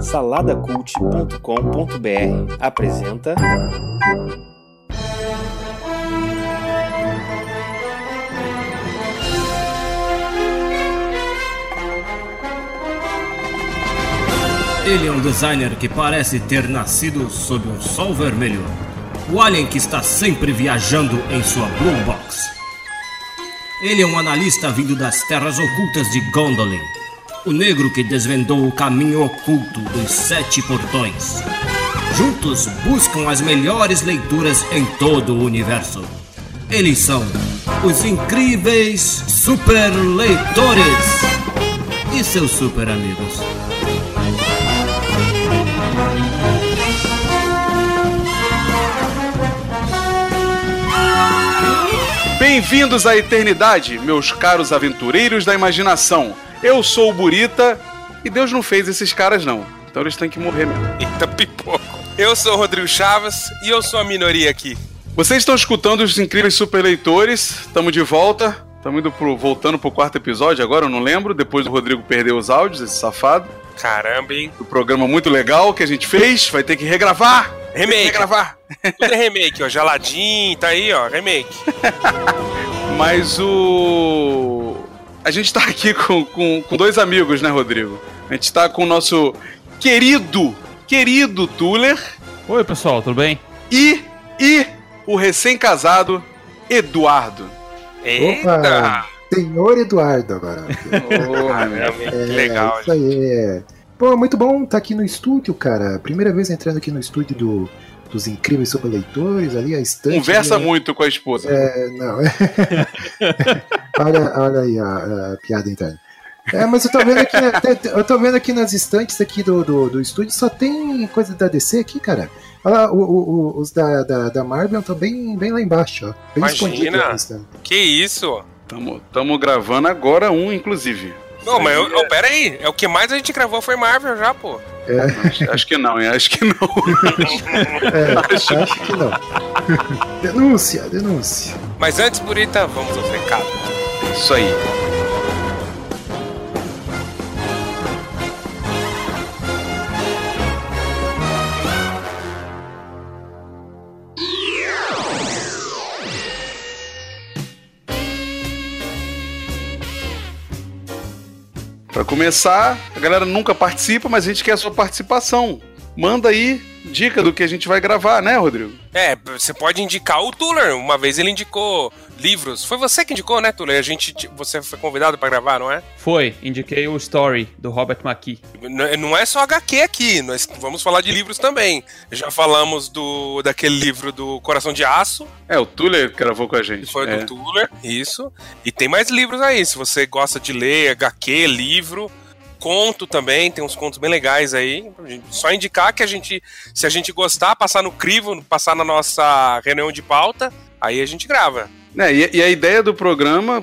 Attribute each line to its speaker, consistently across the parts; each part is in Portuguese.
Speaker 1: Saladacult.com.br apresenta.
Speaker 2: Ele é um designer que parece ter nascido sob um sol vermelho. O alien que está sempre viajando em sua Blue Box. Ele é um analista vindo das terras ocultas de Gondolin. O negro que desvendou o caminho oculto dos sete portões. Juntos buscam as melhores leituras em todo o universo. Eles são os incríveis super leitores e seus super amigos.
Speaker 3: Bem-vindos à eternidade, meus caros aventureiros da imaginação. Eu sou o Burita e Deus não fez esses caras não. Então eles têm que morrer mesmo.
Speaker 4: Eita pipoco. Eu sou o Rodrigo Chaves e eu sou a minoria aqui.
Speaker 3: Vocês estão escutando os incríveis superleitores. Estamos de volta. Estamos indo pro, voltando pro quarto episódio agora, eu não lembro. Depois do Rodrigo perder os áudios, esse safado.
Speaker 4: Caramba, hein?
Speaker 3: O programa muito legal que a gente fez. Vai ter que regravar. Tem que
Speaker 4: Remake.
Speaker 3: regravar.
Speaker 4: Tudo é remake, ó. Jaladin, tá aí, ó. Remake.
Speaker 3: Mas o. A gente tá aqui com, com, com dois amigos, né, Rodrigo? A gente tá com o nosso querido, querido Tuller
Speaker 5: Oi, pessoal, tudo bem?
Speaker 3: e, e o recém-casado Eduardo.
Speaker 4: Eita!
Speaker 6: Senhor Eduardo agora.
Speaker 4: Caramba, que legal.
Speaker 6: isso aí. Pô, muito bom estar aqui no estúdio, cara. Primeira vez entrando aqui no estúdio do, dos incríveis superleitores, ali a estante.
Speaker 3: Conversa
Speaker 6: ali,
Speaker 3: muito com a esposa.
Speaker 6: É, não. olha, olha aí a, a piada interna. É, mas eu tô vendo aqui, eu tô vendo aqui nas estantes aqui do, do, do estúdio, só tem coisa da DC aqui, cara. Olha lá, o- o- o- os da, da, da Marvel estão bem, bem lá embaixo, ó. Bem
Speaker 4: Imagina.
Speaker 6: escondidos na estante.
Speaker 4: Que isso?
Speaker 3: Tamo, tamo gravando agora um, inclusive.
Speaker 4: Não, mas eu, eu- pera aí. É o que mais a gente gravou foi Marvel já, pô.
Speaker 3: Acho, acho que não, hein? Acho que não.
Speaker 6: É, acho que não. denúncia, denúncia.
Speaker 4: Mas antes, Burita, vamos aos recados.
Speaker 3: Isso aí. Começar, a galera nunca participa, mas a gente quer a sua participação. Manda aí dica do que a gente vai gravar, né, Rodrigo?
Speaker 4: É, você pode indicar o Tuller. Uma vez ele indicou livros. Foi você que indicou, né, Tuller? A gente, te- você foi convidado pra gravar, não é?
Speaker 5: Foi, indiquei o Story do Robert McKee.
Speaker 4: N- Não é só HQ aqui, nós vamos falar de livros também. Já falamos do daquele livro do Coração de Aço,
Speaker 3: É, o Tuller gravou com a gente.
Speaker 4: que foi
Speaker 3: é.
Speaker 4: do Tuller, isso. E tem mais livros aí, se você gosta de ler HQ, livro, conto também, tem uns contos bem legais aí. Só indicar que a gente, se a gente gostar, passar no crivo, passar na nossa reunião de pauta, aí a gente grava.
Speaker 3: É, e, a ideia do programa,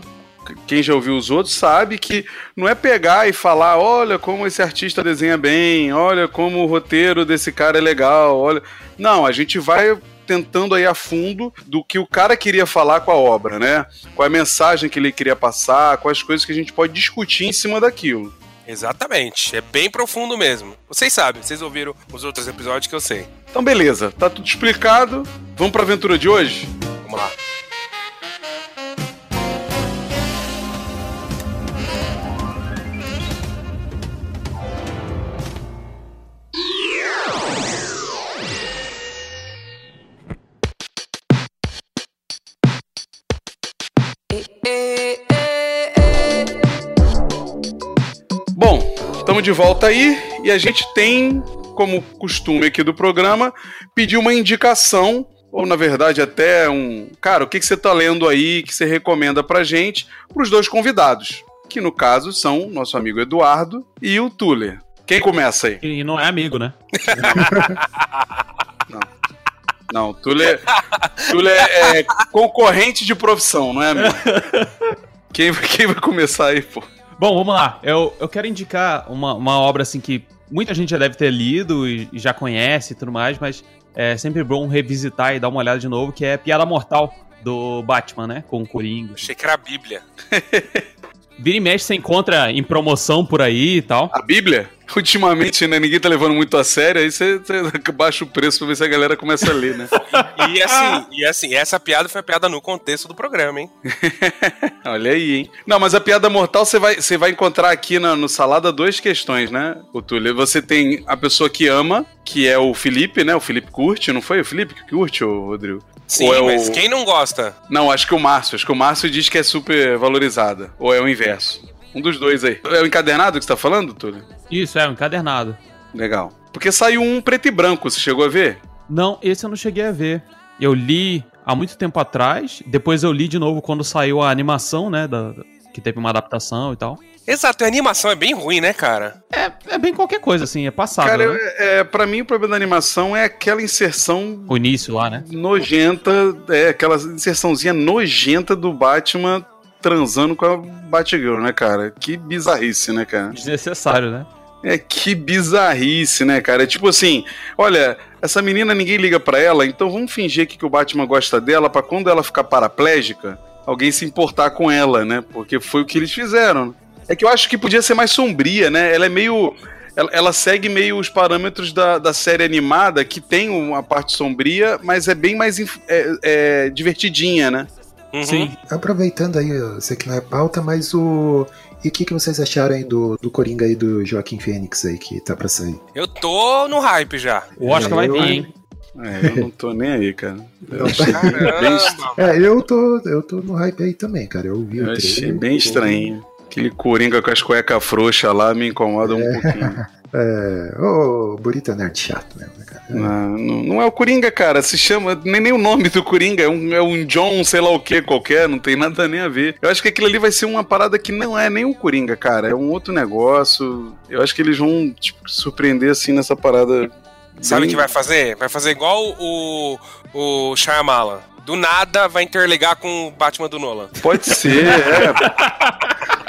Speaker 3: quem já ouviu os outros sabe que não é pegar e falar, olha como esse artista desenha bem, olha como o roteiro desse cara é legal, olha. Não, a gente vai tentando aí a fundo do que o cara queria falar com a obra, né? Qual a mensagem que ele queria passar, quais coisas que a gente pode discutir em cima daquilo.
Speaker 4: Exatamente, é bem profundo mesmo. Vocês sabem, vocês ouviram os outros episódios que eu sei.
Speaker 3: Então beleza, tá tudo explicado. Vamos pra aventura de hoje?
Speaker 4: Vamos lá.
Speaker 3: Estamos de volta aí e a gente tem, como costume aqui do programa, pedir uma indicação, ou na verdade até um. Cara, o que, que você tá lendo aí que você recomenda pra gente, pros dois convidados, que no caso são nosso amigo Eduardo e o Tuller. Quem começa aí?
Speaker 5: E não é amigo, né?
Speaker 3: Não, Tuller, Tuller é concorrente de profissão, não é, amigo? Quem, quem vai começar aí, pô?
Speaker 5: Bom, vamos lá. Eu, eu quero indicar uma, uma obra assim que muita gente já deve ter lido e, e já conhece e tudo mais, mas é sempre bom revisitar e dar uma olhada de novo, que é Piada Mortal do Batman, né? Com o Coringa.
Speaker 4: Achei que era a Bíblia.
Speaker 5: Vira e mexe, você encontra em promoção por aí e tal.
Speaker 3: A Bíblia? Ultimamente, né, ninguém tá levando muito a sério, aí você, você baixa o preço pra ver se a galera começa a ler, né?
Speaker 4: E assim, e assim, essa piada foi a piada no contexto do programa, hein?
Speaker 3: Olha aí, hein? Não, mas a piada mortal você vai, você vai encontrar aqui na, no Salada duas questões, né, o Túlio? Você tem a pessoa que ama, que é o Felipe, né? O Felipe curte, não foi o Felipe que curte, ô Rodrigo?
Speaker 4: Sim,
Speaker 3: é
Speaker 4: mas
Speaker 3: o-
Speaker 4: quem não gosta?
Speaker 3: Não, acho que o Márcio. Acho que o Márcio diz que é super valorizada. Ou é o inverso. Um dos dois aí. É o encadernado que você tá falando, Túlio?
Speaker 5: Isso, é um encadernado.
Speaker 3: Legal. Porque saiu um preto e branco, você chegou a ver?
Speaker 5: Não, esse eu não cheguei a ver. Eu li há muito tempo atrás, depois eu li de novo quando saiu a animação, né, da, que teve uma adaptação e tal.
Speaker 4: Exato, a animação é bem ruim, né, cara?
Speaker 5: É, é bem qualquer coisa, assim, é passado,
Speaker 3: Cara,
Speaker 5: né?
Speaker 3: é, é, pra mim o problema da animação é aquela inserção
Speaker 5: O início lá, né?
Speaker 3: nojenta, é aquela inserçãozinha nojenta do Batman transando com a Batgirl, né, cara? Que bizarrice, né, cara?
Speaker 5: Desnecessário, né?
Speaker 3: É que bizarrice, né, cara? É tipo assim, olha, essa menina ninguém liga pra ela, então vamos fingir aqui que o Batman gosta dela pra quando ela ficar paraplégica, alguém se importar com ela, né? Porque foi o que eles fizeram. É que eu acho que podia ser mais sombria, né? Ela é meio. Ela, ela segue meio os parâmetros da, da série animada, que tem uma parte sombria, mas é bem mais é- é divertidinha, né?
Speaker 4: Uhum.
Speaker 5: Sim.
Speaker 6: Aproveitando aí, eu sei que não é pauta, mas o. E o que, que vocês acharam aí do, do Coringa aí do Joaquim Fênix aí que tá pra sair?
Speaker 4: Eu tô no hype já.
Speaker 5: O Oscar vai vir, hein?
Speaker 3: É, eu não tô nem aí, cara. Eu achei, bem.
Speaker 6: É, eu tô, eu tô no hype aí também, cara. Eu vi
Speaker 3: eu
Speaker 6: o
Speaker 3: achei
Speaker 6: trailer.
Speaker 3: bem estranho. Aquele coringa com as cuecas frouxas lá me incomoda um pouquinho.
Speaker 6: É, ô, Burita Nerd chato mesmo, né, cara?
Speaker 3: Não, não, não é o Coringa, cara. Se chama. Nem, nem o nome do Coringa. É um, é um John, sei lá o que qualquer. Não tem nada nem a ver. Eu acho que aquilo ali vai ser uma parada que não é nem o Coringa, cara. É um outro negócio. Eu acho que eles vão tipo, surpreender assim nessa parada.
Speaker 4: Sabe o
Speaker 3: bem-
Speaker 4: que vai fazer? Vai fazer igual o, o Shyamalan. Do nada vai interligar com o Batman do Nolan.
Speaker 3: Pode ser, é.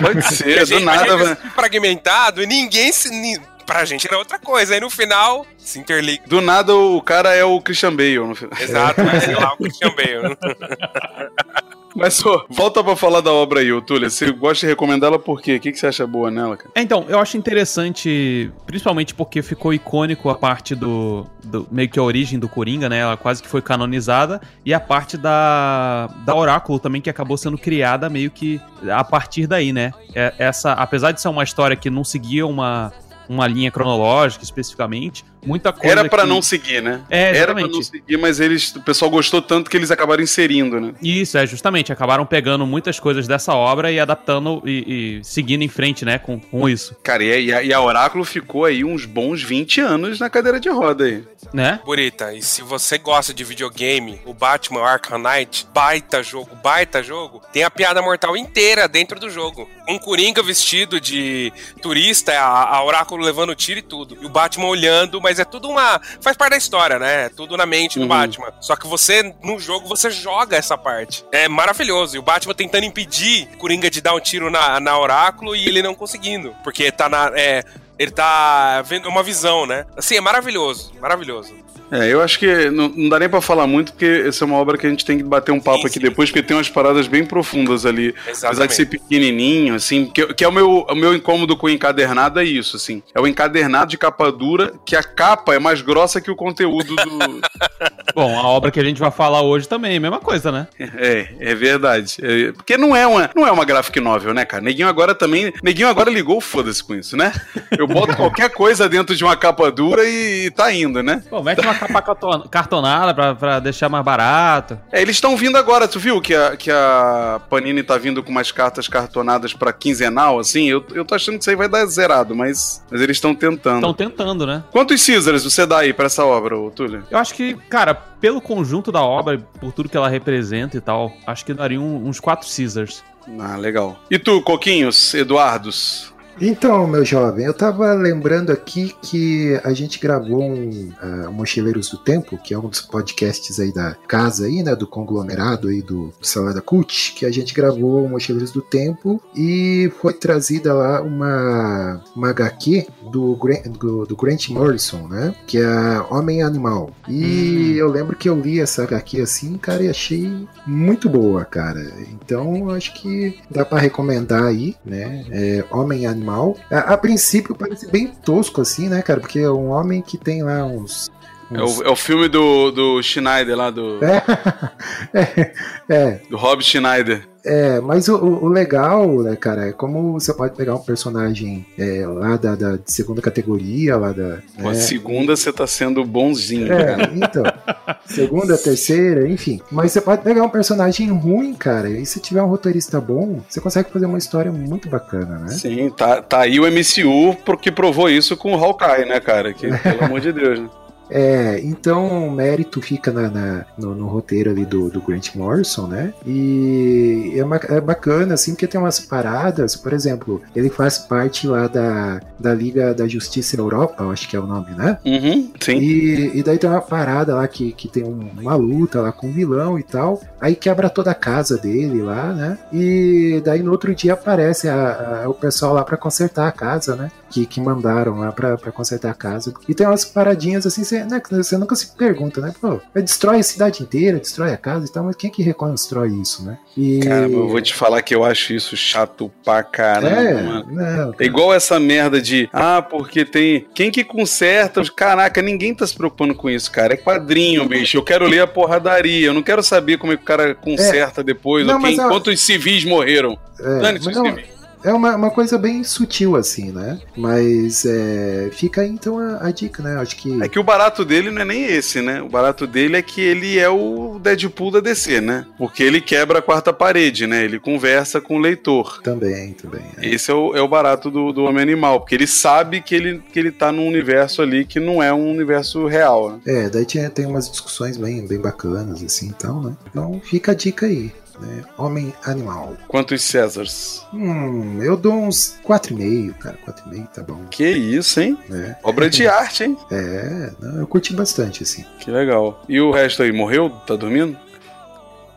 Speaker 3: Pode ser, do
Speaker 4: gente-
Speaker 3: nada vai.
Speaker 4: é fragmentado e ninguém se. ni- Pra gente era outra coisa. Aí no final se interliga.
Speaker 3: Do nada o cara é o Christian Bale. no final.
Speaker 4: Exato, vai ser lá o Christian Bale.
Speaker 3: Mas, volta pra falar da obra aí, ô Túlio. Você gosta de recomendar ela por quê? O que, que você acha boa nela, cara?
Speaker 5: É, Então, eu acho interessante, principalmente porque ficou icônico a parte do, do- meio que a origem do Coringa, né? Ela quase que foi canonizada e a parte da da Oráculo também que acabou sendo criada meio que a partir daí, né? É- Essa, apesar de ser uma história que não seguia uma uma linha cronológica especificamente, muita coisa
Speaker 3: Era pra
Speaker 5: que-
Speaker 3: não seguir, né?
Speaker 5: É,
Speaker 3: Era pra não seguir, mas eles, o pessoal gostou tanto que eles acabaram inserindo, né?
Speaker 5: Isso, é, justamente. Acabaram pegando muitas coisas dessa obra e adaptando e, e seguindo em frente, né, com, com isso,
Speaker 3: Cara, e a, e a Oráculo ficou aí uns bons 20 anos na cadeira de roda aí.
Speaker 5: né?
Speaker 4: Burita, e se você gosta de videogame, o Batman Arkham Knight, baita jogo, baita jogo, tem a piada mortal inteira dentro do jogo. Um Coringa vestido de turista, a, a Oráculo levando tiro e tudo. E o Batman olhando, mas é tudo uma. faz parte da história, né? É tudo na mente do
Speaker 3: Uhum.
Speaker 4: Batman. Só que você, no jogo, você joga essa parte. É maravilhoso. E o Batman tentando impedir o Coringa de dar um tiro na, na Oráculo e ele não conseguindo. Porque tá na. É, ele tá vendo uma visão, né? Assim, é maravilhoso, maravilhoso.
Speaker 3: É, eu acho que não, não dá nem pra falar muito, porque essa é uma obra que a gente tem que bater um papo
Speaker 4: Sim,
Speaker 3: aqui
Speaker 4: sim,
Speaker 3: depois, porque tem umas paradas bem profundas ali. Apesar de
Speaker 4: Exatamente.
Speaker 3: ser pequenininho, assim, que, que é o meu, o meu incômodo com o encadernado, é isso, assim. É o encadernado de capa dura, que a capa é mais grossa que o conteúdo do...
Speaker 5: Bom, a obra que a gente vai falar hoje também, mesma coisa, né?
Speaker 3: é, é verdade. É, porque não é, uma, não é uma graphic novel, né, cara? Neguinho agora também... Neguinho agora ligou, foda-se com isso, né? Eu boto qualquer coisa dentro de uma capa dura e, tá indo, né?
Speaker 5: Pô, mete uma capa carton- cartonada pra, pra deixar mais barato.
Speaker 3: É, eles estão vindo agora, tu viu que a, que a Panini tá vindo com umas cartas cartonadas pra quinzenal, assim? Eu, eu tô achando que isso aí vai dar zerado, mas, mas eles estão tentando.
Speaker 5: Estão tentando, né?
Speaker 3: Quantos Caesars você dá aí pra essa obra, Túlio?
Speaker 5: Eu acho que, cara, pelo conjunto da obra, por tudo que ela representa e tal, acho que daria um- uns quatro Caesars.
Speaker 3: Ah, legal. E tu, Coquinhos, Eduardos?
Speaker 6: Então, meu jovem, eu tava lembrando aqui que a gente gravou um ah, Mochileiros do Tempo, que é um dos podcasts aí da casa aí, né, do conglomerado aí do, do Salada Cult, que a gente gravou o Mochileiros do Tempo e foi trazida lá uma, uma HQ do, do, do Grant Morrison, né, que é Homem Animal. E eu lembro que eu li essa HQ assim, cara, e achei muito boa, cara. Então, acho que dá pra recomendar aí, né, é Homem Animal A, a princípio parece bem tosco assim, né, cara? Porque é um homem que tem lá uns.
Speaker 3: É
Speaker 6: uns-
Speaker 3: o, é o filme do, do Schneider lá, do,
Speaker 6: é, é,
Speaker 3: do Rob Schneider.
Speaker 6: É, mas o, o- legal, né, cara, é como você pode pegar um personagem é, lá da, da segunda categoria, lá da. Né,
Speaker 3: segunda você tá sendo bonzinho, cara.
Speaker 6: É, então. Segunda, terceira, enfim. Mas você pode pegar um personagem ruim, cara, e se tiver um roteirista bom, você consegue fazer uma história muito bacana, né?
Speaker 3: Sim, tá, tá aí o MCU porque provou isso com o Hawkeye, né, cara? Que, pelo amor de Deus, né?
Speaker 6: É, então o mérito fica na, na- no, no roteiro ali do, do Grant Morrison, né? E é, é bacana, assim, porque tem umas paradas, por exemplo, ele faz parte lá da, da Liga da Justiça Europa, eu acho que é o nome, né?
Speaker 3: Uhum, sim.
Speaker 6: E, e daí tem uma parada lá que, que tem um- uma luta lá com o vilão e tal. Aí quebra toda a casa dele lá, né? E daí no outro dia aparece a- a- o pessoal lá pra consertar a casa, né? Que, que mandaram lá pra, pra consertar a casa. E tem umas paradinhas assim, você, né, você nunca se pergunta, né? Pô, destrói a cidade inteira, destrói a casa e tal, mas quem é que reconstrói isso, né? E...
Speaker 3: Cara, eu vou te falar que eu acho isso chato pra caramba,
Speaker 6: É,
Speaker 3: mano.
Speaker 6: não,
Speaker 3: É igual essa merda de, ah, porque tem. Quem que conserta? Caraca, ninguém tá se preocupando com isso, cara. É quadrinho, bicho. Eu quero ler a porradaria. Eu não quero saber como é que o cara conserta depois,
Speaker 6: Não,
Speaker 3: ou quem,
Speaker 6: a-
Speaker 3: quantos civis morreram.
Speaker 6: é,
Speaker 3: Dane-se os civis.
Speaker 6: É uma, uma coisa bem sutil, assim, né? Mas é, fica aí então a, a dica, né? Acho que.
Speaker 3: É que o barato dele não é nem esse, né? O barato dele é que ele é o Deadpool da DC, né? Porque ele quebra a quarta parede, né? Ele conversa com o leitor.
Speaker 6: Também, também. é.
Speaker 3: Esse é o, é o barato do, do Homem Animal, porque ele sabe que ele, que ele tá num universo ali que não é um universo real, né?
Speaker 6: É, daí tinha, tem umas discussões bem, bem bacanas, assim, então, né? Então fica a dica aí, né? Homem Animal.
Speaker 3: Quantos Césars?
Speaker 6: Hum, eu dou uns 4,5, cara. 4,5 tá bom.
Speaker 3: Que isso, hein?
Speaker 6: né?
Speaker 3: Obra de arte, hein?
Speaker 6: É, não, eu curti bastante, assim.
Speaker 3: Que legal. E o resto aí, morreu? Tá dormindo?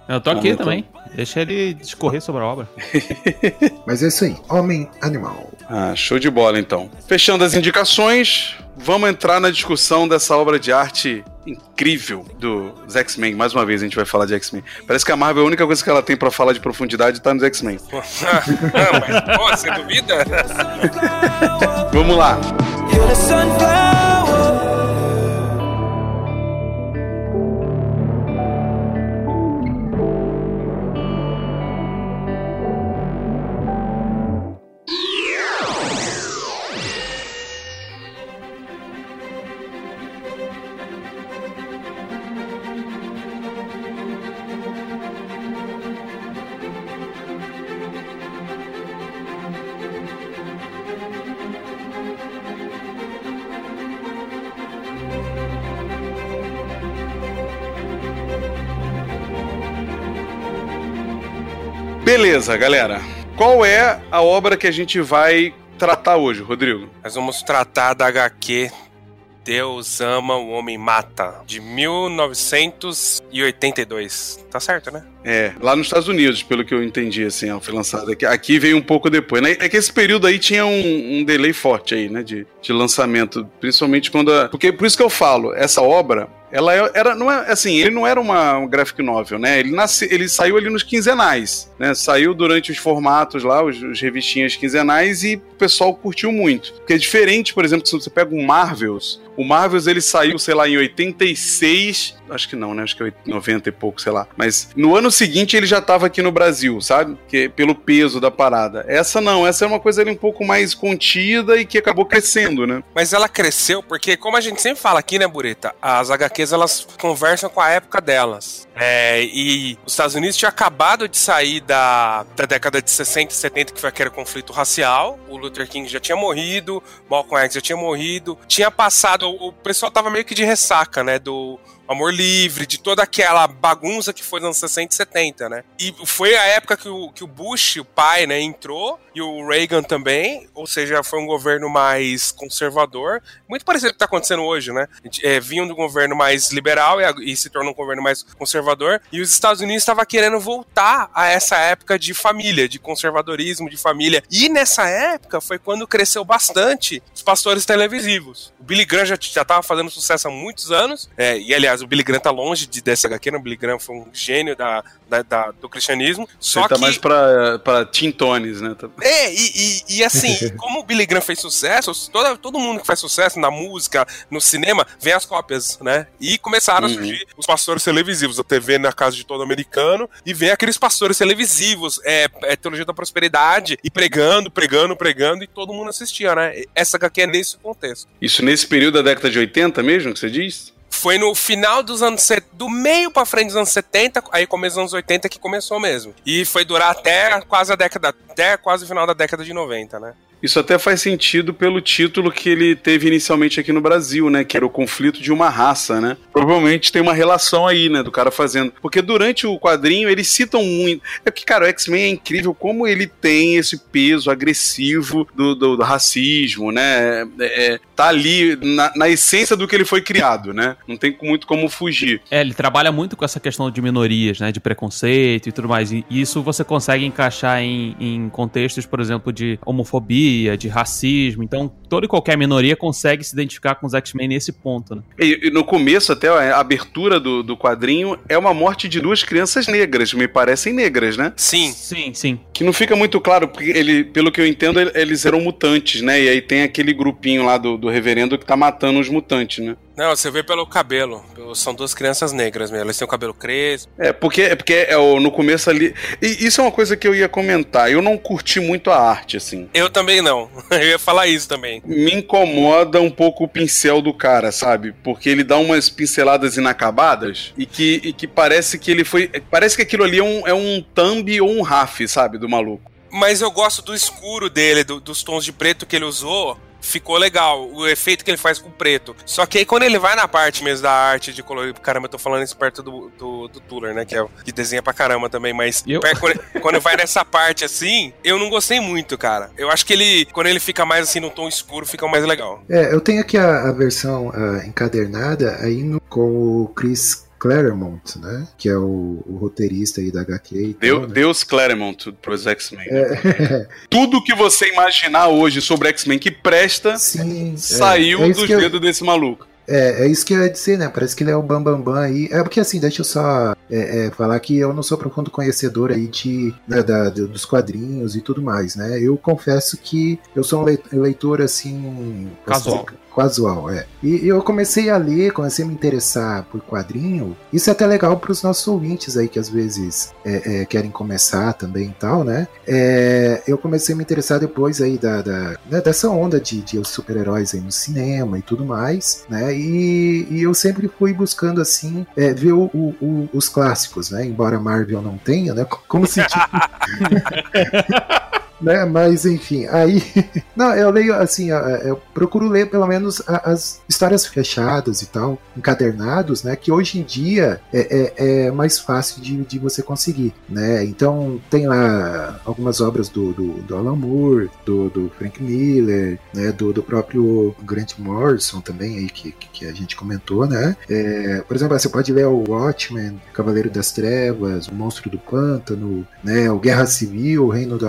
Speaker 5: Eu tô aqui
Speaker 3: Ah,
Speaker 5: também. Deixa ele discorrer sobre a obra.
Speaker 6: Mas é isso aí, Homem Animal.
Speaker 3: Ah, show de bola então. Fechando as indicações, vamos entrar na discussão dessa obra de arte incrível dos X-Men. Mais uma vez a gente vai falar de X-Men. Parece que a Marvel, a única coisa que ela tem pra falar de profundidade tá nos X-Men.
Speaker 4: Ah, mas, pô, você duvida?
Speaker 3: Vamos lá.
Speaker 7: You're
Speaker 3: Beleza, galera. Qual é a obra que a gente vai tratar hoje, Rodrigo?
Speaker 4: Nós vamos tratar da HQ Deus Ama, o Homem Mata, de 1982. Tá certo, né?
Speaker 3: É, lá nos Estados Unidos, pelo que eu entendi, assim, foi lançada aqui. Aqui veio um pouco depois, né? É que esse período aí tinha um, um delay forte aí, né? De, de lançamento, principalmente quando. A... Porque por isso que eu falo, essa obra, ela é- era, não é, assim, ele não era uma um graphic novel, né? Ele, nasce, ele saiu ali nos quinzenais, né? Saiu durante os formatos lá, os, os revistinhas quinzenais e o pessoal curtiu muito. Porque é diferente, por exemplo, se você pega um Marvels, o Marvels ele saiu, sei lá, em 86, acho que não, né? Acho que é 90 e pouco, sei lá. Mas no ano seguinte ele já tava aqui no Brasil, sabe? Que, pelo peso da parada. Essa não, essa é uma coisa ali um pouco mais contida e que acabou crescendo, né?
Speaker 4: Mas ela cresceu porque, como a gente sempre fala aqui, né, Bureta? As HQs elas conversam com a época delas. É, e os Estados Unidos tinha acabado de sair da, da década de 60 e 70, que foi aquele conflito racial. O Luther King já tinha morrido, Malcolm X já tinha morrido. Tinha passado, o, pessoal tava meio que de ressaca, né? Do Amor Livre, de toda aquela bagunça que foi nos anos 60 e 70, né? E foi a época que o, que o Bush, o pai, né, entrou, e o Reagan também, ou seja, foi um governo mais conservador, muito parecido com o que está acontecendo hoje, né? É, vinham do governo mais liberal e, e se tornou um governo mais conservador. E os Estados Unidos estavam querendo voltar a essa época de família, de conservadorismo, de família. E nessa época foi quando cresceu bastante os pastores televisivos. O Billy Graham já, já tava fazendo sucesso há muitos anos. é, e aliás, o Billy Graham tá longe de, dessa HQ, né? O Billy Graham foi um gênio da, da- da- do cristianismo. Só
Speaker 3: Ele tá
Speaker 4: que
Speaker 3: mais pra, pra Tintones, né? Tá-
Speaker 4: é, e, e- e assim, como o Billy Graham fez sucesso, toda, todo mundo que faz sucesso na música, no cinema, vem as cópias, né? E começaram a
Speaker 3: Uhum.
Speaker 4: surgir os pastores televisivos, a TV na casa de todo americano, e vem aqueles pastores televisivos, é, é teologia da prosperidade, e pregando, pregando, pregando, e todo mundo assistia, né? Essa HQ é nesse contexto.
Speaker 3: Isso nesse período da década de 80 mesmo, que você diz?
Speaker 4: Foi no final dos anos... do meio pra frente dos anos 70, aí começo dos anos 80 que começou mesmo. E foi durar até quase a década... Até quase o final da década de 90, né?
Speaker 3: Isso até faz sentido pelo título que ele teve inicialmente aqui no Brasil, né? Que era o conflito de uma raça, né? Provavelmente tem uma relação aí, né? Do cara fazendo. Porque durante o quadrinho eles citam muito. É porque, cara, o X-Men é incrível como ele tem esse peso agressivo do, do- do racismo, né? É, é, tá ali na, na essência do que ele foi criado, né? Não tem muito como fugir.
Speaker 5: É, ele trabalha muito com essa questão de minorias, né? De preconceito e tudo mais. E isso você consegue encaixar em, em contextos, por exemplo, de homofobia, de racismo. Então, toda e qualquer minoria consegue se identificar com os X-Men nesse ponto, né?
Speaker 3: E, e no começo, até a abertura do, do quadrinho, é uma morte de duas crianças negras, me parecem negras, né?
Speaker 4: Sim,
Speaker 5: Sim, sim.
Speaker 3: Que não fica muito claro, porque ele, pelo que eu entendo, ele- eles eram mutantes, né? E aí tem aquele grupinho lá do, do reverendo que tá matando os mutantes, né?
Speaker 4: Não, você vê pelo cabelo. São duas crianças negras mesmo. Elas têm o cabelo crespo.
Speaker 3: É, porque, é porque é, no começo ali. E isso é uma coisa que eu ia comentar. Eu não curti muito a arte, assim.
Speaker 4: Eu também não. Eu ia falar isso também.
Speaker 3: Me incomoda um pouco o pincel do cara, sabe? Porque ele dá umas pinceladas inacabadas e que, e que parece que ele foi. Parece que aquilo ali é um, é um thumb ou um raf, sabe? Do maluco.
Speaker 4: Mas eu gosto do escuro dele, do- dos tons de preto que ele usou. Ficou legal, o efeito que ele faz com o preto. Só que aí quando ele vai na parte mesmo da arte de colorir. Caramba, eu tô falando isso perto do, do, do Tuller, né? Que, é, o- que desenha pra caramba também. Mas
Speaker 5: Eu-
Speaker 4: perto- quando, quando vai nessa parte assim, eu não gostei muito, cara. Eu acho que ele, quando ele fica mais assim no tom escuro, fica mais legal.
Speaker 6: É, eu tenho aqui a, a versão ah, encadernada aí no- com o Chris Claremont, né? Que é o, o roteirista aí da HQ e
Speaker 3: Deu,
Speaker 6: tal, né?
Speaker 3: Deus Claremont pros X-Men.
Speaker 6: É,
Speaker 3: Tudo que você imaginar hoje sobre X-Men que presta
Speaker 6: sim. é,
Speaker 3: saiu
Speaker 6: é
Speaker 3: dos
Speaker 6: que eu-
Speaker 3: dedos desse maluco.
Speaker 6: É, é isso que eu ia dizer, né? Parece que ele é o Bambambam Bam Bam aí. É porque assim, deixa eu só é, é, falar que eu não sou profundo conhecedor aí de, né, da- do- dos quadrinhos e tudo mais, né? Eu confesso que eu sou um lei- leitor assim.
Speaker 5: Casual.
Speaker 6: dizer, Casual, é. E eu comecei a ler, comecei a me interessar por quadrinho. Isso é até legal para os nossos ouvintes aí que às vezes é, é, querem começar também e tal, né? É, eu comecei a me interessar depois aí da, da- né, dessa onda de, de super-heróis aí no cinema e tudo mais, né? E, e eu sempre fui buscando assim é, ver o- o- o- os clássicos, né? Embora Marvel não tenha, né? Como se né? Mas enfim, aí. Não, eu leio assim, a- eu procuro ler pelo menos as histórias fechadas e tal, encadernados, né? Que hoje em dia é, é- é mais fácil de, de você conseguir, né? Então tem lá algumas obras do, do, do Alan Moore, do, do Frank Miller, né? Do, do próprio Grant Morrison também aí que, que a gente comentou, né? É, por exemplo, você pode ler o Watchmen, Cavaleiro das Trevas, O Monstro do Pântano, né? O Guerra Civil, O Reino do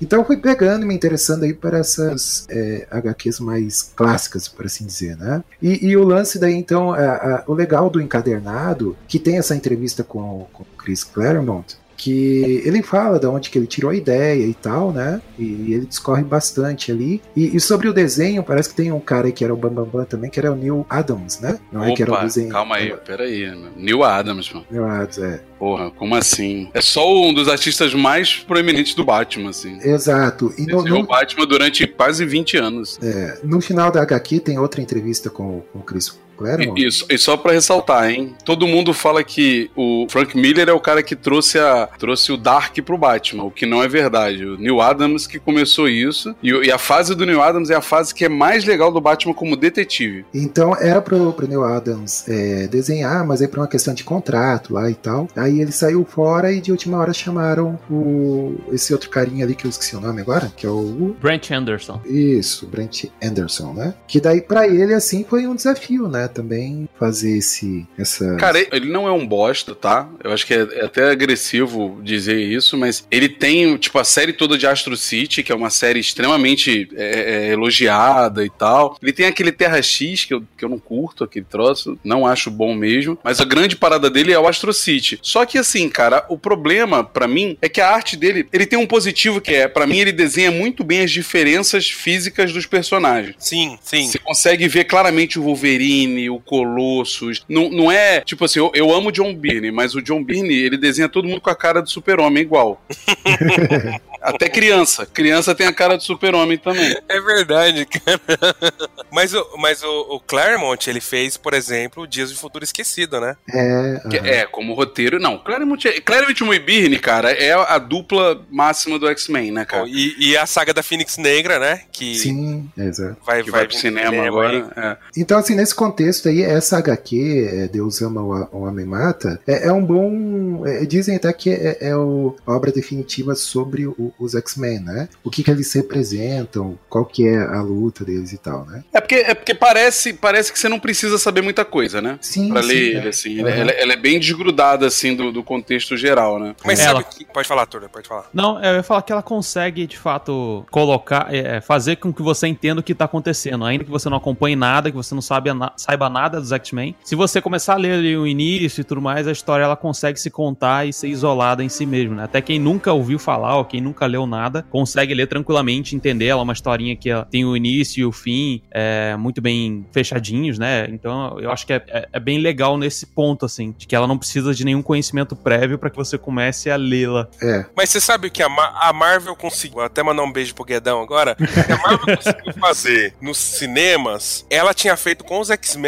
Speaker 6: Então eu fui pegando e me interessando aí para essas é, HQs mais clássicas, por assim dizer, né? E, e o lance daí, então, a- a- o legal do encadernado, que tem essa entrevista com, com o Chris Claremont, que ele fala de onde que ele tirou a ideia e tal, né? E ele discorre bastante ali. E, e sobre o desenho, parece que tem um cara aí que era o Bambambam Bam Bam também, que era o Neil Adams, né? Não é que era o
Speaker 3: Opa,
Speaker 6: desenho.
Speaker 3: calma aí, peraí. Neil Adams, mano.
Speaker 6: Neil Adams, é.
Speaker 3: Porra, como assim? É só um dos artistas mais proeminentes do Batman, assim.
Speaker 6: Exato. E no, no-
Speaker 3: o Batman durante quase 20 anos.
Speaker 6: é, no final da HQ tem outra entrevista com, com o Chris Claremont.
Speaker 3: E, isso, e só pra ressaltar, hein? Todo mundo fala que o Frank Miller é o cara que trouxe, a, trouxe o Dark pro Batman, o que não é verdade. O Neil Adams que começou isso. E, e a fase do Neil Adams é a fase que é mais legal do Batman como detetive.
Speaker 6: Então era pro, pro Neil Adams é, desenhar, mas aí por uma questão de contrato lá e tal. Aí ele saiu fora e de última hora chamaram o esse outro carinha ali que eu esqueci o nome agora, que é o
Speaker 5: Brent Anderson.
Speaker 6: isso, Brent Anderson, né? Que daí pra ele assim foi um desafio, né? Também fazer esse essa
Speaker 3: Cara, ele não é um bosta, tá? Eu acho que é, é até agressivo dizer isso, mas ele tem, tipo, a série toda de Astro City, que é uma série extremamente é, é, elogiada e tal. Ele tem aquele Terra X, que eu, que eu não curto, aquele troço, não acho bom mesmo. Mas a grande parada dele é o Astro City. Só que, assim, cara, o problema, pra mim, é que a arte dele, ele tem um positivo que é, pra mim, ele desenha muito bem as diferenças físicas dos personagens.
Speaker 4: Sim, sim.
Speaker 3: Você consegue ver claramente o Wolverine, o Colossus. Não, não é, tipo assim, eu, eu amo o John Byrne, mas o John Byrne, ele desenha todo mundo com a cara do super-homem igual. Até criança. Criança tem a cara do super-homem também.
Speaker 4: É verdade, cara. Mas, o, mas o, o Claremont, ele fez, por exemplo, Dias de Futuro Esquecido, né?
Speaker 6: é,
Speaker 3: Que
Speaker 6: aham.
Speaker 3: É, como roteiro, não. Claramente, Claramente e Byrne, cara, é a dupla máxima do X-Men, né, cara?
Speaker 4: E, e a saga da Fênix Negra, né? Que
Speaker 6: sim, é, exato.
Speaker 4: vai,
Speaker 3: Que vai pro
Speaker 4: vir no
Speaker 3: cinema
Speaker 4: aí.
Speaker 3: agora. É.
Speaker 6: Então, assim, nesse contexto aí, essa HQ, é, Deus Ama o, Homem Mata, é, é um bom. é, dizem até que é, é o- a obra definitiva sobre o- os X-Men, né? O que, que eles representam, qual que é a luta deles e tal, né?
Speaker 3: É porque, é porque parece, parece que você não precisa saber muita coisa, né?
Speaker 6: Sim,
Speaker 3: Pra
Speaker 6: sim,
Speaker 3: ler
Speaker 6: é.
Speaker 3: ele, assim.
Speaker 6: Uhum.
Speaker 3: Ela, ela é bem desgrudada, assim, do, do contexto geral, né?
Speaker 4: Mas
Speaker 5: Ela-
Speaker 4: sabe que. Pode falar, Turner, pode falar.
Speaker 5: Não, eu ia falar que ela consegue, de fato, colocar, é, fazer com que você entenda o que tá acontecendo. Ainda que você não acompanhe nada, que você não sabe, na- saiba nada dos X-Men. Se você começar a ler ali o início e tudo mais, a história ela consegue se contar e ser isolada em si mesmo, né? Até quem nunca ouviu falar ou quem nunca leu nada, consegue ler tranquilamente, entender. Ela é uma historinha que ela tem o início e o fim é, muito bem fechadinhos, né? Então eu acho que é, é- é bem legal nesse ponto, assim, de que ela não precisa de nenhum conhecimento prévio para que você comece a lê-la.
Speaker 6: É,
Speaker 4: Mas você sabe o que a, Ma- a Marvel conseguiu? Vou até mandar um beijo pro Guedão agora. O que a Marvel conseguiu fazer nos cinemas, ela tinha feito com os X-Men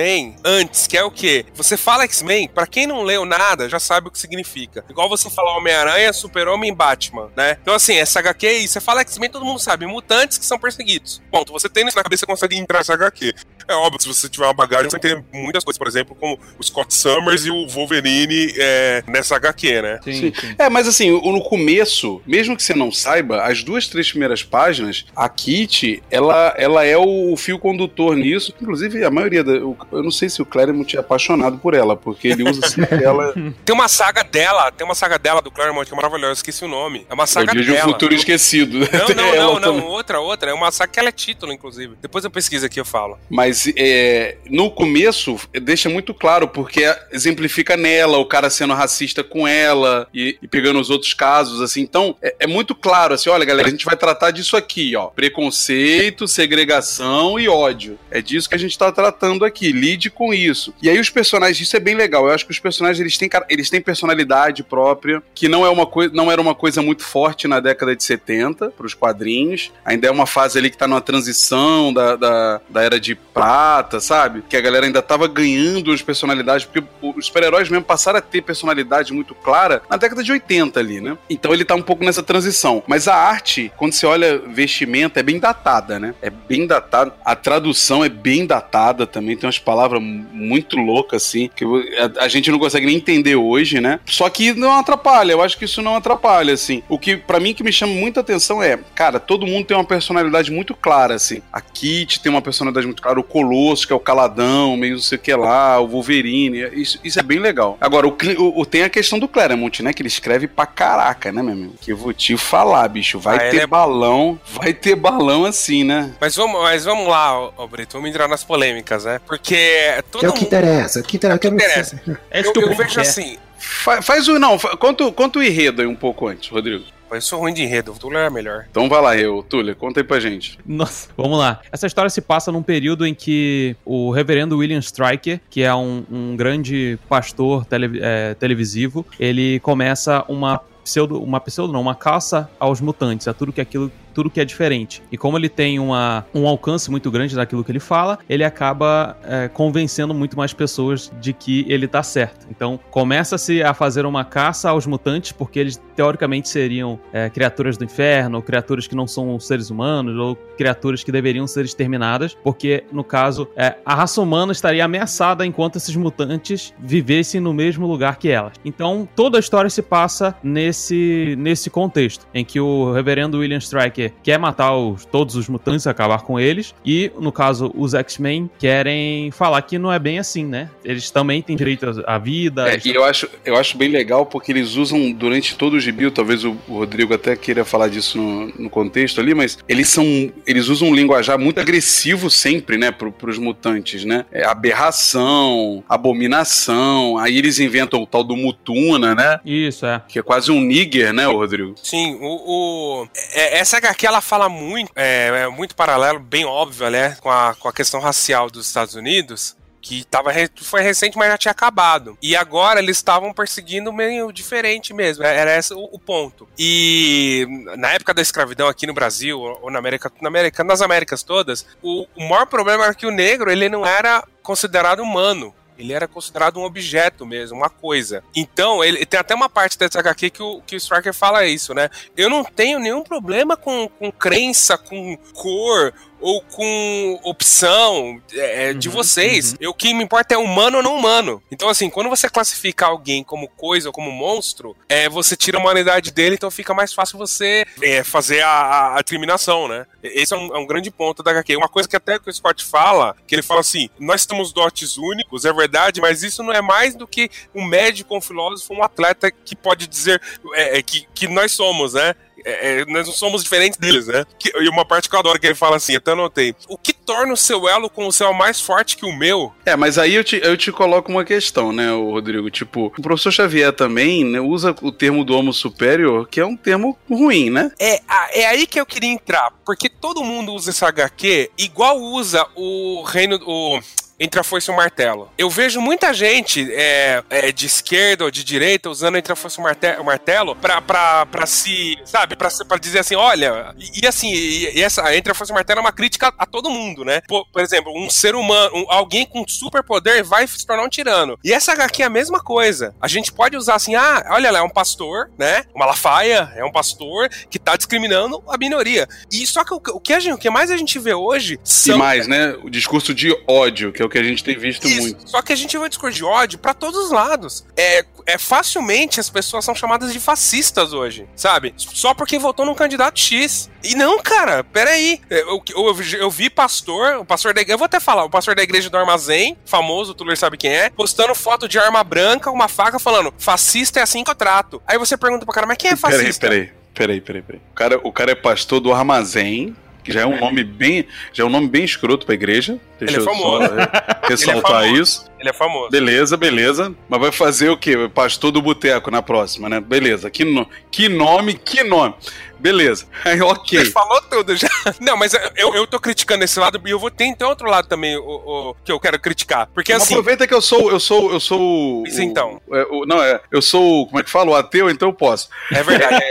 Speaker 4: antes, que é o quê? Você fala X-Men, pra quem não leu nada, já sabe o que significa. Igual você falar Homem-Aranha, Super-Homem e Batman, né? Então, assim, essa HQ aí, você fala X-Men, todo mundo sabe. Mutantes que são perseguidos. Ponto. Você tem isso na cabeça, você consegue entrar nessa HQ. É óbvio, se você tiver uma bagagem, você tem muitas coisas, por exemplo, como o Scott Summers e o Wolverine é, nessa HQ, né?
Speaker 3: Sim. É, mas assim, no começo, mesmo que você não saiba, as duas, três primeiras páginas, a Kitty, ela, ela é o fio condutor nisso. Inclusive, a maioria da. o- Eu não sei se o Claremont é apaixonado por ela, porque ele usa sempre ela.
Speaker 4: Tem uma saga dela, tem uma saga dela do Claremont que é maravilhosa, esqueci o nome. É uma
Speaker 3: É o
Speaker 4: saga
Speaker 3: dia de um
Speaker 4: dela.
Speaker 3: futuro esquecido.
Speaker 4: Não, não, não, não,
Speaker 3: também.
Speaker 4: outra, outra. É uma saga que ela é título, inclusive. Depois eu pesquiso aqui e eu falo.
Speaker 3: Mas é, no começo deixa muito claro, porque exemplifica nela, o cara sendo racista com ela e, e pegando os outros casos, assim. Então, é, é muito claro, assim, olha, galera, a gente vai tratar disso aqui, ó. Preconceito, segregação e ódio. É disso que a gente tá tratando aqui. Lide com isso. E aí os personagens, isso é bem legal. Eu acho que os personagens, eles têm, eles têm personalidade própria, que não, é uma coisa, não era uma coisa muito forte na década de 70 pros quadrinhos. Ainda é uma fase ali que tá numa transição da, da, da era de prata, sabe? Que a galera ainda tava ganhando as personalidades, porque os super-heróis mesmo passaram a ter personalidade muito clara na década de 80 ali, né? Então ele tá um pouco nessa transição. Mas a arte, quando você olha vestimenta, é bem datada, né? É bem datada. A tradução é bem datada também, tem umas palavras muito loucas, assim, que a, a gente não consegue nem entender hoje, né? Só que não atrapalha, eu acho que isso não atrapalha, assim. O que, para mim, que me chama muita atenção é, cara, todo mundo tem uma personalidade muito clara, assim. A Kit tem uma personalidade muito clara, o Colosso, que é o caladão, meio não sei o que lá, o Wolverine, isso, isso é bem legal. Agora, o, o- tem a questão do Claremont, né, que ele escreve pra caraca, né, meu amigo? Que eu vou te falar, bicho, vai
Speaker 4: Ah,
Speaker 3: ter
Speaker 4: é-
Speaker 3: balão, vai ter balão assim, né?
Speaker 4: Mas vamos, mas vamos lá, ô, Brito, vamos entrar nas polêmicas, né? Porque
Speaker 6: que é o que
Speaker 4: mundo.
Speaker 6: interessa. O que interessa.
Speaker 4: que interessa.
Speaker 5: É isso
Speaker 4: Eu, eu vejo
Speaker 5: quer.
Speaker 4: assim.
Speaker 3: Fa- faz o, não, conta, o- conta o enredo aí um pouco antes, Rodrigo.
Speaker 4: Eu sou ruim de enredo, o Tuller é melhor.
Speaker 3: Então vai lá, eu, Túlio, conta aí pra gente.
Speaker 5: Nossa, vamos lá. Essa história se passa num período em que o reverendo William Stryker, que é um, um grande pastor tele- é, televisivo, ele começa uma pseudo, uma pseudo não, uma caça aos mutantes, a tudo que é aquilo tudo que é diferente. E como ele tem uma, um alcance muito grande daquilo que ele fala, ele acaba é, convencendo muito mais pessoas de que ele tá certo. Então começa-se a fazer uma caça aos mutantes, porque eles teoricamente seriam é, criaturas do inferno, ou criaturas que não são seres humanos, ou criaturas que deveriam ser exterminadas, porque no caso é, a raça humana estaria ameaçada enquanto esses mutantes vivessem no mesmo lugar que elas. Então toda a história se passa nesse, nesse contexto, em que o reverendo William Stryker HQ quer matar os- todos os mutantes, acabar com eles. E, no caso, os X-Men querem falar que não é bem assim, né? Eles também têm direito à vida.
Speaker 3: É, e eu acho, eu acho bem legal porque eles usam durante todo o gibi, talvez o o Rodrigo até queira falar disso no, no contexto ali, mas eles são. Eles usam um linguajar muito agressivo sempre, né, pro, pros mutantes, né? É, aberração, abominação, aí eles inventam o tal do Mutuna, né?
Speaker 5: Isso, é.
Speaker 3: Que é quase um nigger, né, Rodrigo?
Speaker 4: Sim, o, o- é- essa HQ ela fala muito, é, é muito paralelo, bem óbvio, né, com a, com a questão racial dos Estados Unidos. Que tava, foi recente, mas já tinha acabado. E agora eles estavam perseguindo meio diferente mesmo. Era esse o, o ponto. E na época da escravidão aqui no Brasil, ou na América, na América nas Américas todas, o, o maior problema era que o negro ele não era considerado humano. Ele era considerado um objeto mesmo, uma coisa. Então, ele tem até uma parte dessa HQ que o, que o Striker fala isso, né? Eu não tenho nenhum problema com, com crença, com cor ou com opção é, é, de
Speaker 5: Uhum,
Speaker 4: vocês. Eu, o que me importa é humano ou não humano. Então, assim, quando você classifica alguém como coisa ou como monstro, é, você tira a humanidade dele, então fica mais fácil você é, fazer a, a, a discriminação, né? Esse é um, é um grande ponto da HQ. Uma coisa que até que o Scott fala, que ele fala assim, nós temos dotes únicos, é verdade, mas isso não é mais do que um médico, um filósofo, um atleta que pode dizer é, é, que, que nós somos, né? É, é, nós não somos diferentes deles, né? Que- e uma parte que eu adoro que ele fala assim, até anotei. O que torna o seu elo com o céu mais forte que o meu?
Speaker 3: É, mas aí eu te, eu te coloco uma questão, né, o Rodrigo? Tipo, o professor Xavier também né, usa o termo do homo superior, que é um termo ruim, né?
Speaker 4: É, é aí que eu queria entrar, porque todo mundo usa esse HQ igual usa o reino. O, entre a foice e o martelo. Eu vejo muita gente é, é, de esquerda ou de direita usando entre a foice e o marte- o martelo pra, pra, pra se, sabe, pra, pra dizer assim, olha, e, e assim, e, e essa entre a foice e o martelo é uma crítica a todo mundo, né? Por, por exemplo, um ser humano, um- alguém com superpoder vai se tornar um tirano. E essa HQ é a mesma coisa. A gente pode usar assim, ah, olha lá, é um pastor, né? Uma Malafaia, é um pastor que tá discriminando a minoria. E só que o, o que, a gente, o que mais a gente vê hoje
Speaker 3: E
Speaker 4: são
Speaker 3: mais, né? O discurso de ódio, que é o que a gente tem visto
Speaker 4: isso.
Speaker 3: muito.
Speaker 4: Só que a gente vê o discurso de ódio pra todos os lados. É, é facilmente as pessoas são chamadas de fascistas hoje, sabe? Só porque votou num candidato X. E não, cara, peraí. Eu, eu, eu, vi- eu vi pastor, o pastor da igreja, eu vou até falar, o pastor da igreja do armazém, famoso, o Tuller sabe quem é, postando foto de arma branca, uma faca, falando, fascista é assim que eu trato. Aí você pergunta pro cara, mas quem é
Speaker 3: Peraí,
Speaker 4: fascista?
Speaker 3: peraí, peraí, peraí, peraí. O cara, o cara é pastor do armazém, que já é um nome bem, já é um nome bem escroto pra igreja. Deixa
Speaker 4: Ele é
Speaker 3: eu
Speaker 4: famoso.
Speaker 3: só eh, ressaltar
Speaker 4: famoso.
Speaker 3: isso.
Speaker 4: Ele é famoso.
Speaker 3: Beleza, beleza. Mas vai fazer o quê? Pastor do boteco na próxima, né? Beleza. Que, no- que nome, que nome. Beleza. Aí,
Speaker 4: Você
Speaker 3: ok.
Speaker 4: falou tudo já. Não, mas eu, eu tô criticando esse lado e eu vou ter então outro lado também o, o- que eu quero criticar. Porque
Speaker 3: Mas
Speaker 4: assim.
Speaker 3: Aproveita que eu sou, eu sou, eu sou.
Speaker 4: Isso então.
Speaker 3: o- é, o- não, é, eu sou, como é que fala? O ateu, então eu posso.
Speaker 4: É verdade.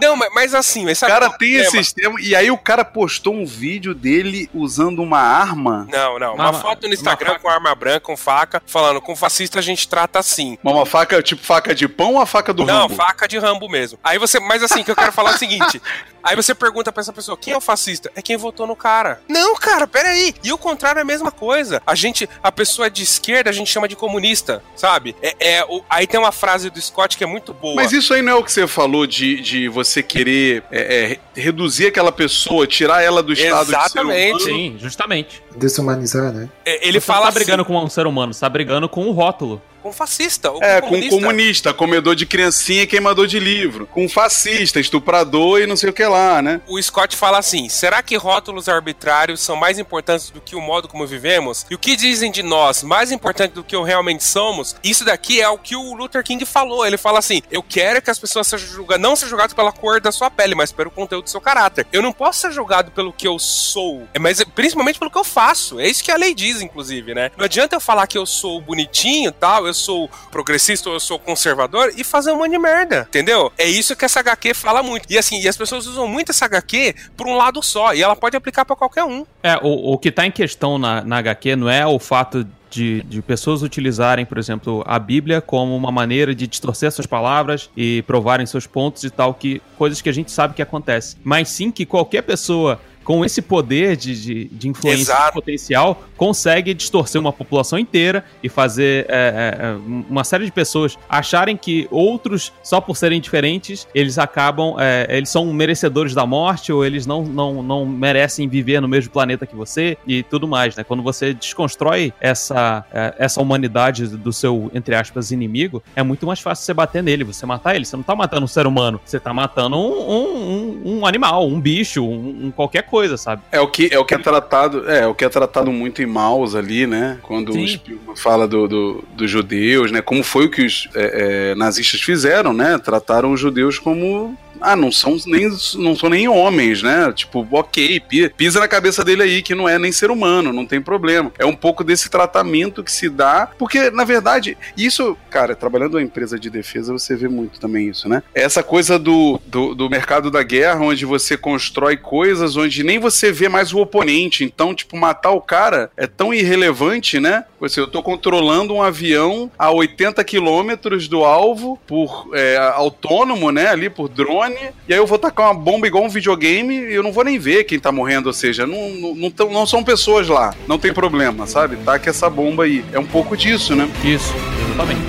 Speaker 4: Não, mas, mas assim, mas
Speaker 3: O
Speaker 4: sabe
Speaker 3: cara
Speaker 4: qual é o
Speaker 3: tem
Speaker 4: problema?
Speaker 3: esse sistema. E aí o cara postou um vídeo dele usando uma arma.
Speaker 4: Não, não. Uma
Speaker 5: Uma-
Speaker 4: foto no Instagram com arma branca, com faca, falando com fascista a gente trata assim.
Speaker 3: Mas Uma faca, tipo faca de pão ou a faca do
Speaker 4: não,
Speaker 3: Rambo?
Speaker 4: faca de Rambo mesmo. Aí você, mas assim, que eu quero falar é o seguinte. Aí você pergunta pra essa pessoa, quem é o fascista? É quem votou no cara. Não, cara, peraí. E o contrário é a mesma coisa. A gente, a pessoa de esquerda, a gente chama de comunista, sabe? É, é, o- aí tem uma frase do Scott que é muito boa.
Speaker 3: Mas isso aí não é o que você falou de, de você querer é, é, reduzir aquela pessoa, tirar ela do estado
Speaker 4: Exatamente.
Speaker 3: de ser humano?
Speaker 5: Sim, justamente.
Speaker 6: Desumanizar, né?
Speaker 4: É, Ele
Speaker 5: você
Speaker 4: fala
Speaker 5: não tá
Speaker 4: assim,
Speaker 5: brigando com um ser humano, você tá brigando com o rótulo.
Speaker 4: Com fascista. Ou
Speaker 3: É,
Speaker 4: com
Speaker 3: com comunista, comedor de criancinha e queimador de livro. Com fascista, estuprador e não sei o que lá, né?
Speaker 4: O Scott fala assim: será que rótulos arbitrários são mais importantes do que o modo como vivemos? E o que dizem de nós mais importante do que o realmente somos? Isso daqui é o que o Luther King falou. Ele fala assim: eu quero que as pessoas sejam julgadas, não sejam julgadas pela cor da sua pele, mas pelo conteúdo do seu caráter. Eu não posso ser julgado pelo que eu sou, é, mas principalmente pelo que eu faço. É isso que a lei diz, inclusive, né? Não adianta eu falar que eu sou bonitinho e tal, eu sou progressista ou eu sou conservador e fazer um monte de merda, entendeu? É isso que essa HQ fala muito. E assim, e as pessoas usam muito essa HQ por um lado só, e ela pode aplicar pra qualquer um.
Speaker 5: É, o, o que tá em questão na, na HQ não é o fato de, de pessoas utilizarem, por exemplo, a Bíblia como uma maneira de distorcer suas palavras e provarem seus pontos e tal, que coisas que a gente sabe que acontece. Mas sim que qualquer pessoa com esse poder de, de, de influência
Speaker 4: Exato.
Speaker 5: potencial, consegue distorcer uma população inteira e fazer é, é, é, uma série de pessoas acharem que outros, só por serem diferentes, eles acabam, é, eles são merecedores da morte ou eles não, não, não merecem viver no mesmo planeta que você e tudo mais, né? Quando você desconstrói essa, é, essa humanidade do seu, entre aspas, inimigo, é muito mais fácil você bater nele, você matar ele. Você não tá matando um ser humano, você tá matando um, um, um- um animal, um bicho, um, um qualquer coisa, sabe?
Speaker 3: É o que é o que é tratado, é, o que é tratado muito em Maus ali, né? Quando
Speaker 5: Sim.
Speaker 3: o Spielman fala do, do- dos judeus, né? Como foi o que os é, é, nazistas fizeram, né? Trataram os judeus como ah, não são nem não são nem homens, né? Tipo, ok, pi- pisa na cabeça dele aí que não é nem ser humano, não tem problema. É um pouco desse tratamento que se dá, porque na verdade isso, cara, trabalhando em empresa de defesa você vê muito também isso, né? Essa coisa do, do, do mercado da guerra, onde você constrói coisas onde nem você vê mais o oponente. Então, tipo, matar o cara é tão irrelevante, né? Você, eu tô controlando um avião a 80 quilômetros do alvo por é, autônomo, né? Ali por drone. E aí eu vou tacar uma bomba igual um videogame e eu não vou nem ver quem tá morrendo. Ou seja, não, não, não, tão- não são pessoas lá. Não tem problema, sabe? Taca essa bomba aí. É um pouco disso, né?
Speaker 5: Isso, exatamente.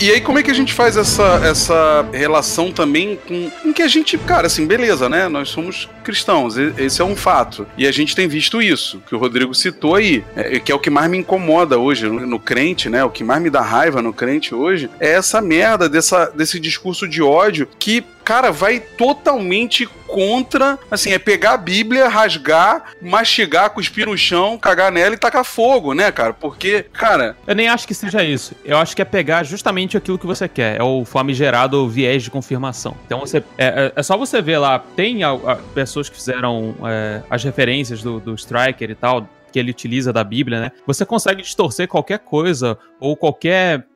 Speaker 3: E, aí, como é que a gente faz essa, essa relação também com, com que a gente, cara, assim, beleza, né? Nós somos cristãos, esse é um fato. E a gente tem visto isso, que o Rodrigo citou aí, é, que é o que mais me incomoda hoje no, no crente, né? O que mais me dá raiva no crente hoje é essa merda dessa, desse discurso de ódio que, cara, vai totalmente contra, assim, é pegar a Bíblia, rasgar, mastigar, cuspir no chão, cagar nela e tacar fogo, né, cara? Porque, cara,
Speaker 5: Eu nem acho que seja isso. Eu acho que é pegar justamente aquilo que você quer. É o famigerado viés de confirmação. Então você. É, é- é só você ver lá. Tem a- a- pessoas que fizeram é, as referências do, do Striker e tal. Que ele utiliza da Bíblia, né? Você consegue distorcer qualquer coisa ou qualquer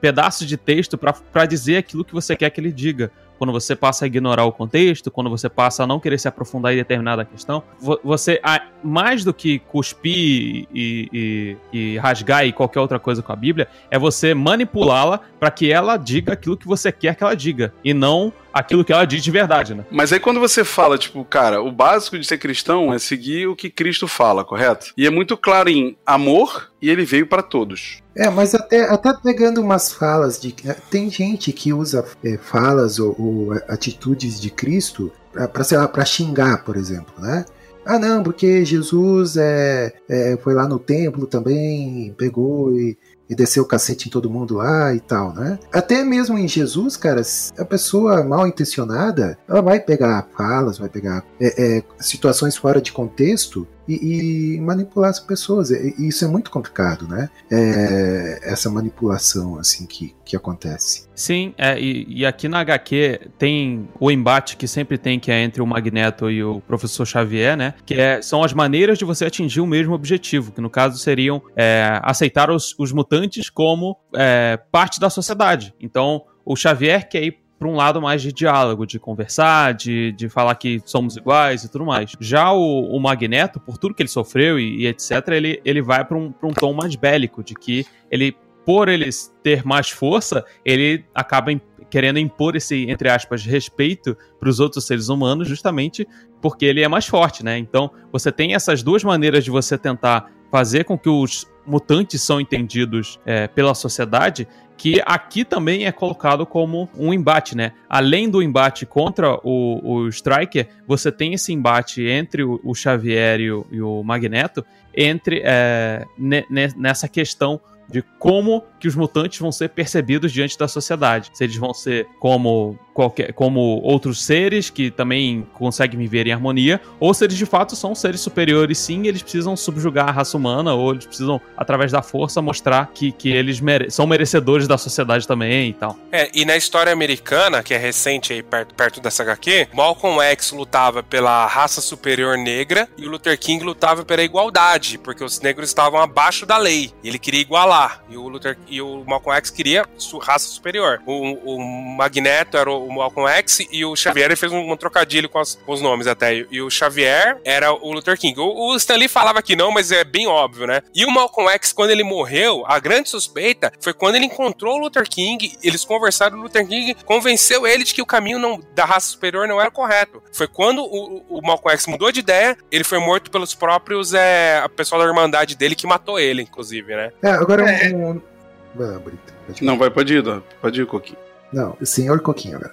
Speaker 5: pedaço de texto pra dizer aquilo que você quer que ele diga. Quando você passa a ignorar o contexto, quando você passa a não querer se aprofundar em determinada questão, vo- você, mais do que cuspir e, e- e rasgar e qualquer outra coisa com a Bíblia, é você manipulá-la para que ela diga aquilo que você quer que ela diga e não aquilo que ela diz de verdade, né?
Speaker 3: Mas aí quando você fala, tipo, cara, o básico de ser cristão é seguir o que Cristo fala, correto? E é muito claro em amor e ele veio pra todos.
Speaker 6: É, mas até, até pegando umas falas de. Tem gente que usa é, falas ou, ou atitudes de Cristo pra, pra, sei lá, pra xingar, por exemplo, né? Ah, não, porque Jesus é, é, foi lá no templo também, pegou e, e desceu o cacete em todo mundo lá e tal, né? Até mesmo em Jesus, cara, a pessoa mal intencionada, ela vai pegar falas, vai pegar é, é, situações fora de contexto e, e manipular as pessoas. E, e isso é muito complicado, né? É, essa manipulação assim que, que acontece.
Speaker 5: Sim, é, e, e aqui na HQ tem o embate que sempre tem, que é entre o Magneto e o Professor Xavier, né? Que é, são as maneiras de você atingir o mesmo objetivo, que no caso seriam é, aceitar os, os mutantes como é, parte da sociedade. Então, o Xavier quer ir para um lado mais de diálogo, de conversar, de, de falar que somos iguais e tudo mais. Já o, o Magneto, por tudo que ele sofreu e, e etc., ele, ele vai para um, um tom mais bélico, de que ele por ele ter mais força, ele acaba querendo impor esse, entre aspas, respeito para os outros seres humanos, justamente porque ele é mais forte, né? Então, você tem essas duas maneiras de você tentar fazer com que os mutantes são entendidos é, pela sociedade, que aqui também é colocado como um embate, né? Além do embate contra o, o Striker, você tem esse embate entre o, o Xavier e o, e o Magneto, entre é, ne- ne- nessa questão de como que os mutantes vão ser percebidos diante da sociedade. Se eles vão ser como qualquer, como outros seres que também conseguem viver em harmonia, ou se eles de fato são seres superiores, sim, eles precisam subjugar a raça humana, ou eles precisam, através da força, mostrar que, que eles mere- são merecedores da sociedade também e tal.
Speaker 4: É, e na história americana, que é recente aí perto, perto dessa HQ, Malcolm X lutava pela raça superior negra e o Luther King lutava pela igualdade, porque os negros estavam abaixo da lei. E ele queria igualar. E o, Luther, e o Malcolm X queria raça superior. O, o Magneto era o Malcolm X e o Xavier fez um, um trocadilho com, as- com os nomes até. E o Xavier era o Luther King. O, o Stanley falava que não, mas é bem óbvio, né? E o Malcolm X, quando ele morreu, a grande suspeita foi quando ele encontrou o Luther King, eles conversaram, o Luther King convenceu ele de que o caminho não- da raça superior não era correto. Foi quando o, o Malcolm X mudou de ideia, ele foi morto pelos próprios, é, a pessoal da Irmandade dele que matou ele, inclusive, né?
Speaker 6: É, agora um. Vai lá, Brito. Pode
Speaker 3: Não, vai, pode ir. Pode ir, Coquinho.
Speaker 6: Não, senhor Coquinho agora.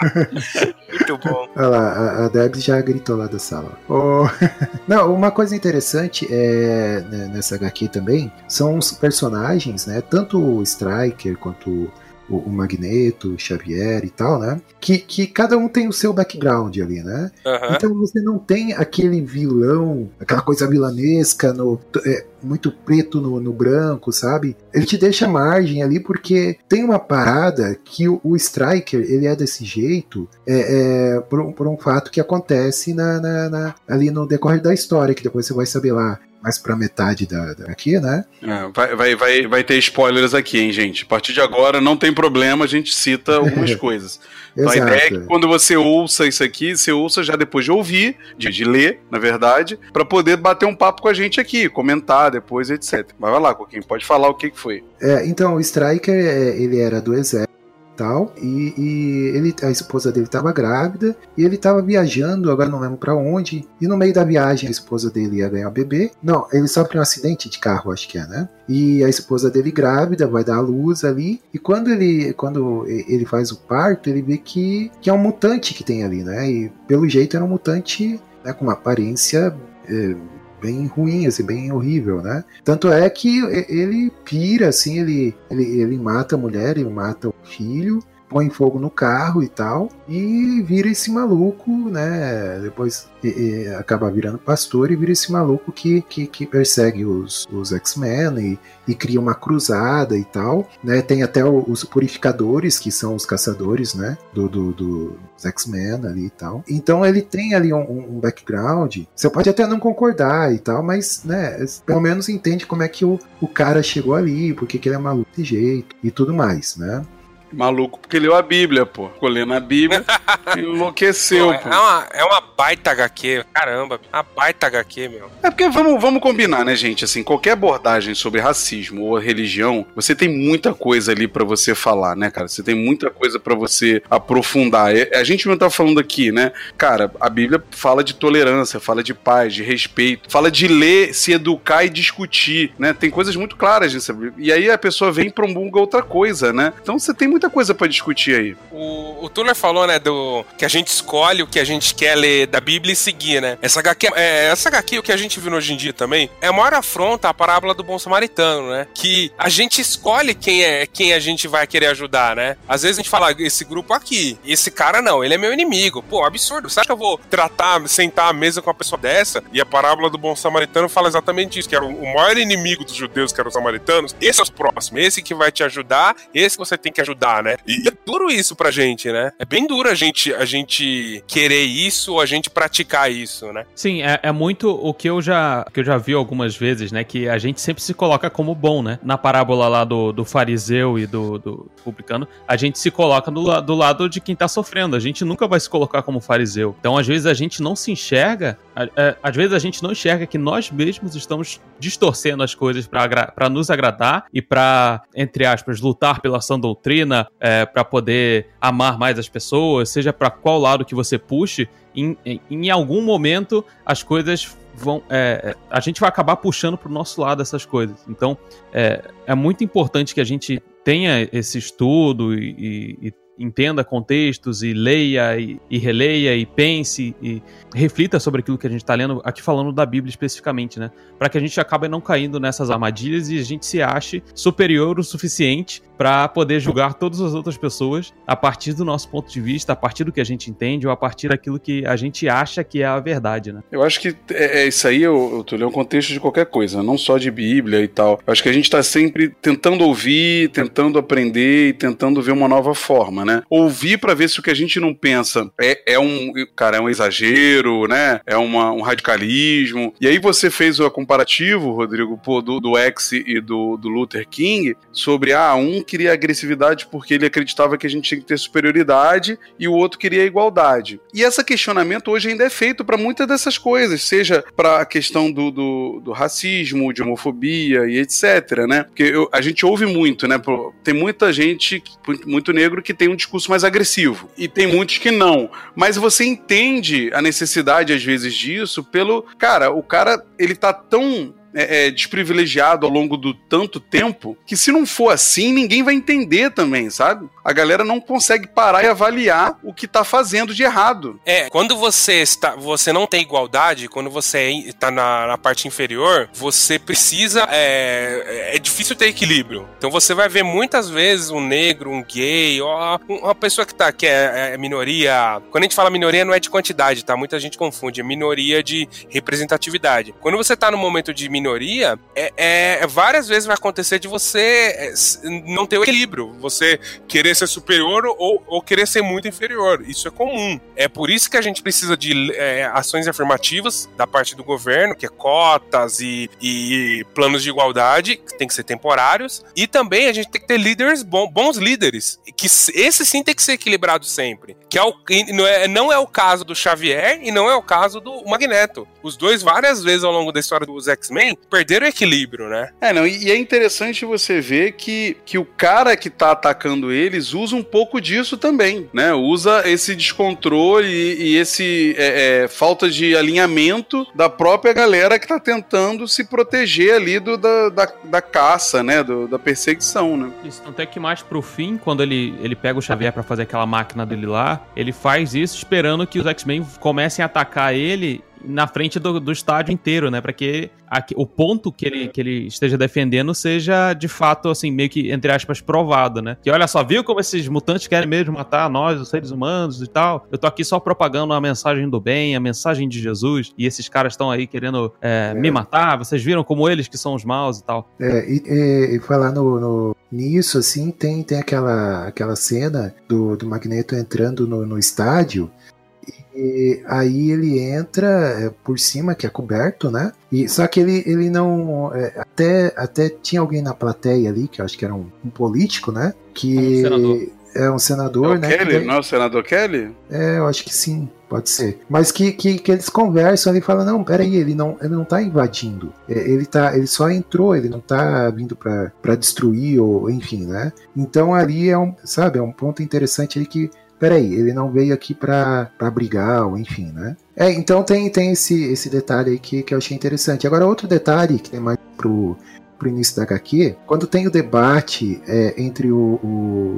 Speaker 4: Muito bom.
Speaker 6: Olha lá, a, a Debs já gritou lá da sala. Ô, Não, uma coisa interessante é né, nessa HQ também são os personagens, né? Tanto o Striker quanto o, o Magneto, o Xavier e tal, né? Que, que cada um tem o seu background ali, né?
Speaker 4: Aham.
Speaker 6: Então você não tem aquele vilão, aquela coisa vilanesca, no, é, muito preto no, no branco, sabe? Ele te deixa margem ali porque tem uma parada que o, o Striker ele é desse jeito é, é, por, um, por um fato que acontece na, na- na- ali no decorrer da história, que depois você vai saber lá mais pra metade da, da aqui, né?
Speaker 3: É, vai, vai, vai, vai ter spoilers aqui, hein, gente? A partir de agora não tem problema, a gente cita algumas coisas. Então a ideia é que quando você ouça isso aqui, você ouça já depois de ouvir, de, de ler, na verdade, pra poder bater um papo com a gente aqui, comentar depois, etc. Mas vai lá, Coquinho, pode falar o que, que foi.
Speaker 6: É, então, o Striker, é, ele era do exército tal, e, e ele, a esposa dele estava grávida, e ele estava viajando, agora não lembro para onde, e no meio da viagem a esposa dele ia ganhar bebê. Não, ele sofre um acidente de carro, acho que é, né? E a esposa dele grávida vai dar à luz ali, e quando ele, quando ele faz o parto, ele vê que, que é um mutante que tem ali, né? E pelo jeito era um mutante né, com uma aparência é, bem ruim, assim, bem horrível, né? Tanto é que ele pira, assim, ele, ele, ele mata a mulher, ele mata o filho, põe fogo no carro e tal, e vira esse maluco, né? Depois e- e acaba virando pastor e vira esse maluco que, que, que persegue os, os X-Men e, e cria uma cruzada e tal, né? Tem até os purificadores, que são os caçadores, né? Do, do, do- X-Men ali e tal. Então ele tem ali um, um background. Você pode até não concordar e tal, mas, né? Pelo menos entende como é que o, o cara chegou ali, por que ele é maluco desse jeito e tudo mais, né?
Speaker 3: Maluco, porque leu a Bíblia, pô. Ficou lendo a Bíblia e enlouqueceu,
Speaker 4: Pô, é,
Speaker 3: pô.
Speaker 4: uma, é uma baita HQ, caramba, uma baita HQ, meu.
Speaker 3: É porque vamos, vamos combinar, né, gente? Assim, qualquer abordagem sobre racismo ou religião, você tem muita coisa ali pra você falar, né, cara? Você tem muita coisa pra você aprofundar. É, A gente não tá falando aqui, né? Cara, a Bíblia fala de tolerância, fala de paz, de respeito, fala de ler, se educar e discutir, né? Tem coisas muito claras nisso. E aí a pessoa vem e promulga outra coisa, né? Então você tem muita coisa pra discutir aí.
Speaker 4: O, o Tuller falou, né, do que a gente escolhe o que a gente quer ler da Bíblia e seguir, né? Essa HQ, é, essa HQ, o que a gente viu hoje em dia também, é a maior afronta à parábola do bom samaritano, né? Que a gente escolhe quem é quem a gente vai querer ajudar, né? Às vezes a gente fala, esse grupo aqui, esse cara não, ele é meu inimigo. Pô, absurdo. Acha que eu vou tratar, sentar à mesa com uma pessoa dessa? E a parábola do bom samaritano fala exatamente isso, que era o maior inimigo dos judeus, que eram os samaritanos. Esse é o próximo, esse que vai te ajudar, esse que você tem que ajudar, né? E é duro isso pra gente, né? É bem duro a gente, a gente querer isso ou a gente praticar isso, né?
Speaker 5: Sim, é, é muito o que eu já que eu já vi algumas vezes, né? Que a gente sempre se coloca como bom, né? Na parábola lá do, do fariseu e do, do publicano, a gente se coloca do, do lado de quem tá sofrendo. A gente nunca vai se colocar como fariseu. Então, às vezes, a gente não se enxerga, a- às vezes a gente não enxerga que nós mesmos estamos distorcendo as coisas pra nos agradar e pra, entre aspas, lutar pela sã doutrina, é, para poder amar mais as pessoas, seja pra qual lado que você puxe, em, em, em algum momento as coisas vão. é, a gente vai acabar puxando pro nosso lado essas coisas. Então é, é muito importante que a gente tenha esse estudo e, e- entenda contextos e leia e, e releia e pense e reflita sobre aquilo que a gente está lendo, aqui falando da Bíblia especificamente, né? Para que a gente acabe não caindo nessas armadilhas e a gente se ache superior o suficiente para poder julgar todas as outras pessoas a partir do nosso ponto de vista, a partir do que a gente entende ou a partir daquilo que a gente acha que é a verdade, né?
Speaker 3: Eu acho que é, é isso aí, eu, eu tô lendo um contexto de qualquer coisa, não só de Bíblia e tal. Eu acho que a gente tá sempre tentando ouvir, tentando aprender e tentando ver uma nova forma, né? Ouvir para ver se o que a gente não pensa é, é um, cara, é um exagero, né? É uma, um radicalismo. E aí você fez o comparativo, Rodrigo, pô, do, do X e do, do Luther King sobre, ah, um queria agressividade porque ele acreditava que a gente tinha que ter superioridade e o outro queria igualdade. E esse questionamento hoje ainda é feito para muitas dessas coisas, seja para a questão do, do, do, racismo, de homofobia e etc, né? Porque eu, a gente ouve muito, né? Tem muita gente, muito negro, que tem um discurso mais agressivo e tem muitos que não. Mas você entende a necessidade, às vezes, disso pelo. Cara, o cara, ele tá tão é, é, desprivilegiado ao longo do tanto tempo que se não for assim, ninguém vai entender também, sabe? A galera não consegue parar e avaliar o que tá fazendo de errado.
Speaker 4: É, quando você está, você não tem igualdade, quando você está na, na parte inferior, você precisa, é, é difícil ter equilíbrio. Então você vai ver muitas vezes um negro, um gay, uma pessoa que tá, que é, é minoria. Quando a gente fala minoria, não é de quantidade, tá? Muita gente confunde, é minoria de representatividade. Quando você tá no momento de minoria, é, é, várias vezes vai acontecer de você é, não ter o equilíbrio. Você querer ser superior ou, ou querer ser muito inferior. Isso é comum. É por isso que a gente precisa de é, ações afirmativas da parte do governo, que é cotas e, e planos de igualdade, que tem que ser temporários. E também a gente tem que ter líderes bons, bons líderes. Que esse sim tem que ser equilibrado sempre. Que é o, não, é, não é o caso do Xavier e não é o caso do Magneto. Os dois, várias vezes ao longo da história dos X-Men, perderam o equilíbrio, né?
Speaker 3: É, não, e, e, é interessante você ver que, que o cara que tá atacando eles usa um pouco disso também, né? Usa esse descontrole e, e esse é, é, falta de alinhamento da própria galera que tá tentando se proteger ali do, da, da, da caça, né? Do, da perseguição, né?
Speaker 5: Isso, até que mais pro fim, quando ele, ele pega o Xavier para fazer aquela máquina dele lá, ele faz isso esperando que os X-Men comecem a atacar ele na frente do, do estádio inteiro, né? Para que aqui, o ponto que ele, que ele esteja defendendo seja de fato, assim, meio que, entre aspas, provado, né? Que olha só, viu como esses mutantes querem mesmo matar nós, os seres humanos e tal? Eu tô aqui só propagando a mensagem do bem, a mensagem de Jesus, e esses caras estão aí querendo é, é. me matar. Vocês viram como eles que são os maus e tal.
Speaker 6: É, e, e, e falar no, no, nisso, assim, tem, tem aquela, aquela cena do, do Magneto entrando no, no estádio e aí ele entra é, por cima, que é coberto, né? E, só que ele, ele não. É, até, até tinha alguém na plateia ali, que eu acho que era um, um político, né? Que. Um. É um senador,
Speaker 3: é
Speaker 6: né?
Speaker 3: Kelly, daí... não é o senador Kelly?
Speaker 6: É, eu acho que sim, pode ser. Mas que, que, que eles conversam, ele fala, não, peraí, ele não, ele não tá invadindo. É, ele, tá, ele só entrou, ele não tá vindo para destruir, ou enfim, né? Então ali é um, sabe, é um ponto interessante ali que peraí, ele não veio aqui pra, brigar, ou enfim, né? É, então tem, tem esse, esse detalhe aí que, que eu achei interessante. Agora, outro detalhe que tem mais pro, pro início da HQ, quando tem o debate é, entre o,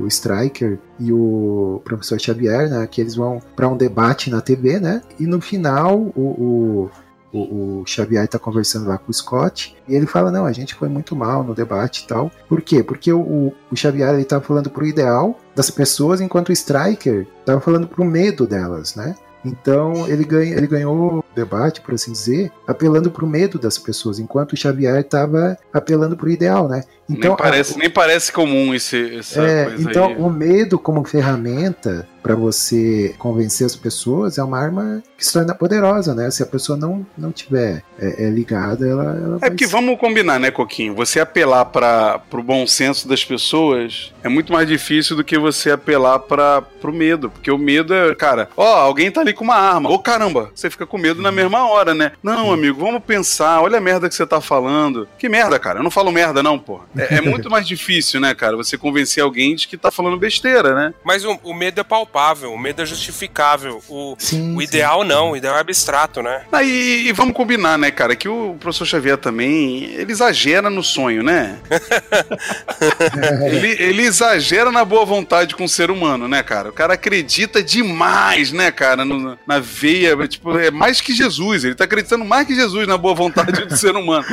Speaker 6: o Striker e o professor Xavier, né, que eles vão para um debate na TV, né, e no final o, o o, o Xavier está conversando lá com o Scott e ele fala: Não, a gente foi muito mal no debate e tal. Por quê? Porque o, o Xavier estava falando pro ideal das pessoas, enquanto o Striker estava falando pro medo delas, né? Então ele, ganha, ele ganhou o debate, por assim dizer, apelando para o medo das pessoas, enquanto o Xavier estava apelando para o ideal, né? Então,
Speaker 3: nem, parece, a, nem parece comum esse, essa
Speaker 6: é, Então
Speaker 3: aí.
Speaker 6: o medo como ferramenta para você convencer as pessoas é uma arma que se torna poderosa, né? Se a pessoa não, não tiver é, é ligada, ela, ela
Speaker 3: É porque vamos combinar, né, Coquinho? Você apelar para o bom senso das pessoas é muito mais difícil do que você apelar para o medo, porque o medo é, cara, ó, alguém tá ali com uma arma, ô caramba, você fica com medo na mesma hora, né? Não, amigo, vamos pensar, olha a merda que você tá falando. Que merda, cara? Eu não falo merda, não, porra. É, é muito mais difícil, né, cara, você convencer alguém de que tá falando besteira, né?
Speaker 4: Mas o, o medo é palpável palpável, o medo é justificável. O,
Speaker 6: Sim,
Speaker 4: o
Speaker 6: sim.
Speaker 4: ideal não, o ideal é abstrato, né?
Speaker 3: Ah, e, e vamos combinar, né, cara, que o professor Xavier também, ele exagera no sonho, né? ele, ele exagera na boa vontade com o ser humano, né, cara? O cara acredita demais, né, cara, no- na veia, tipo, é mais que Jesus, ele tá acreditando mais que Jesus na boa vontade do ser humano.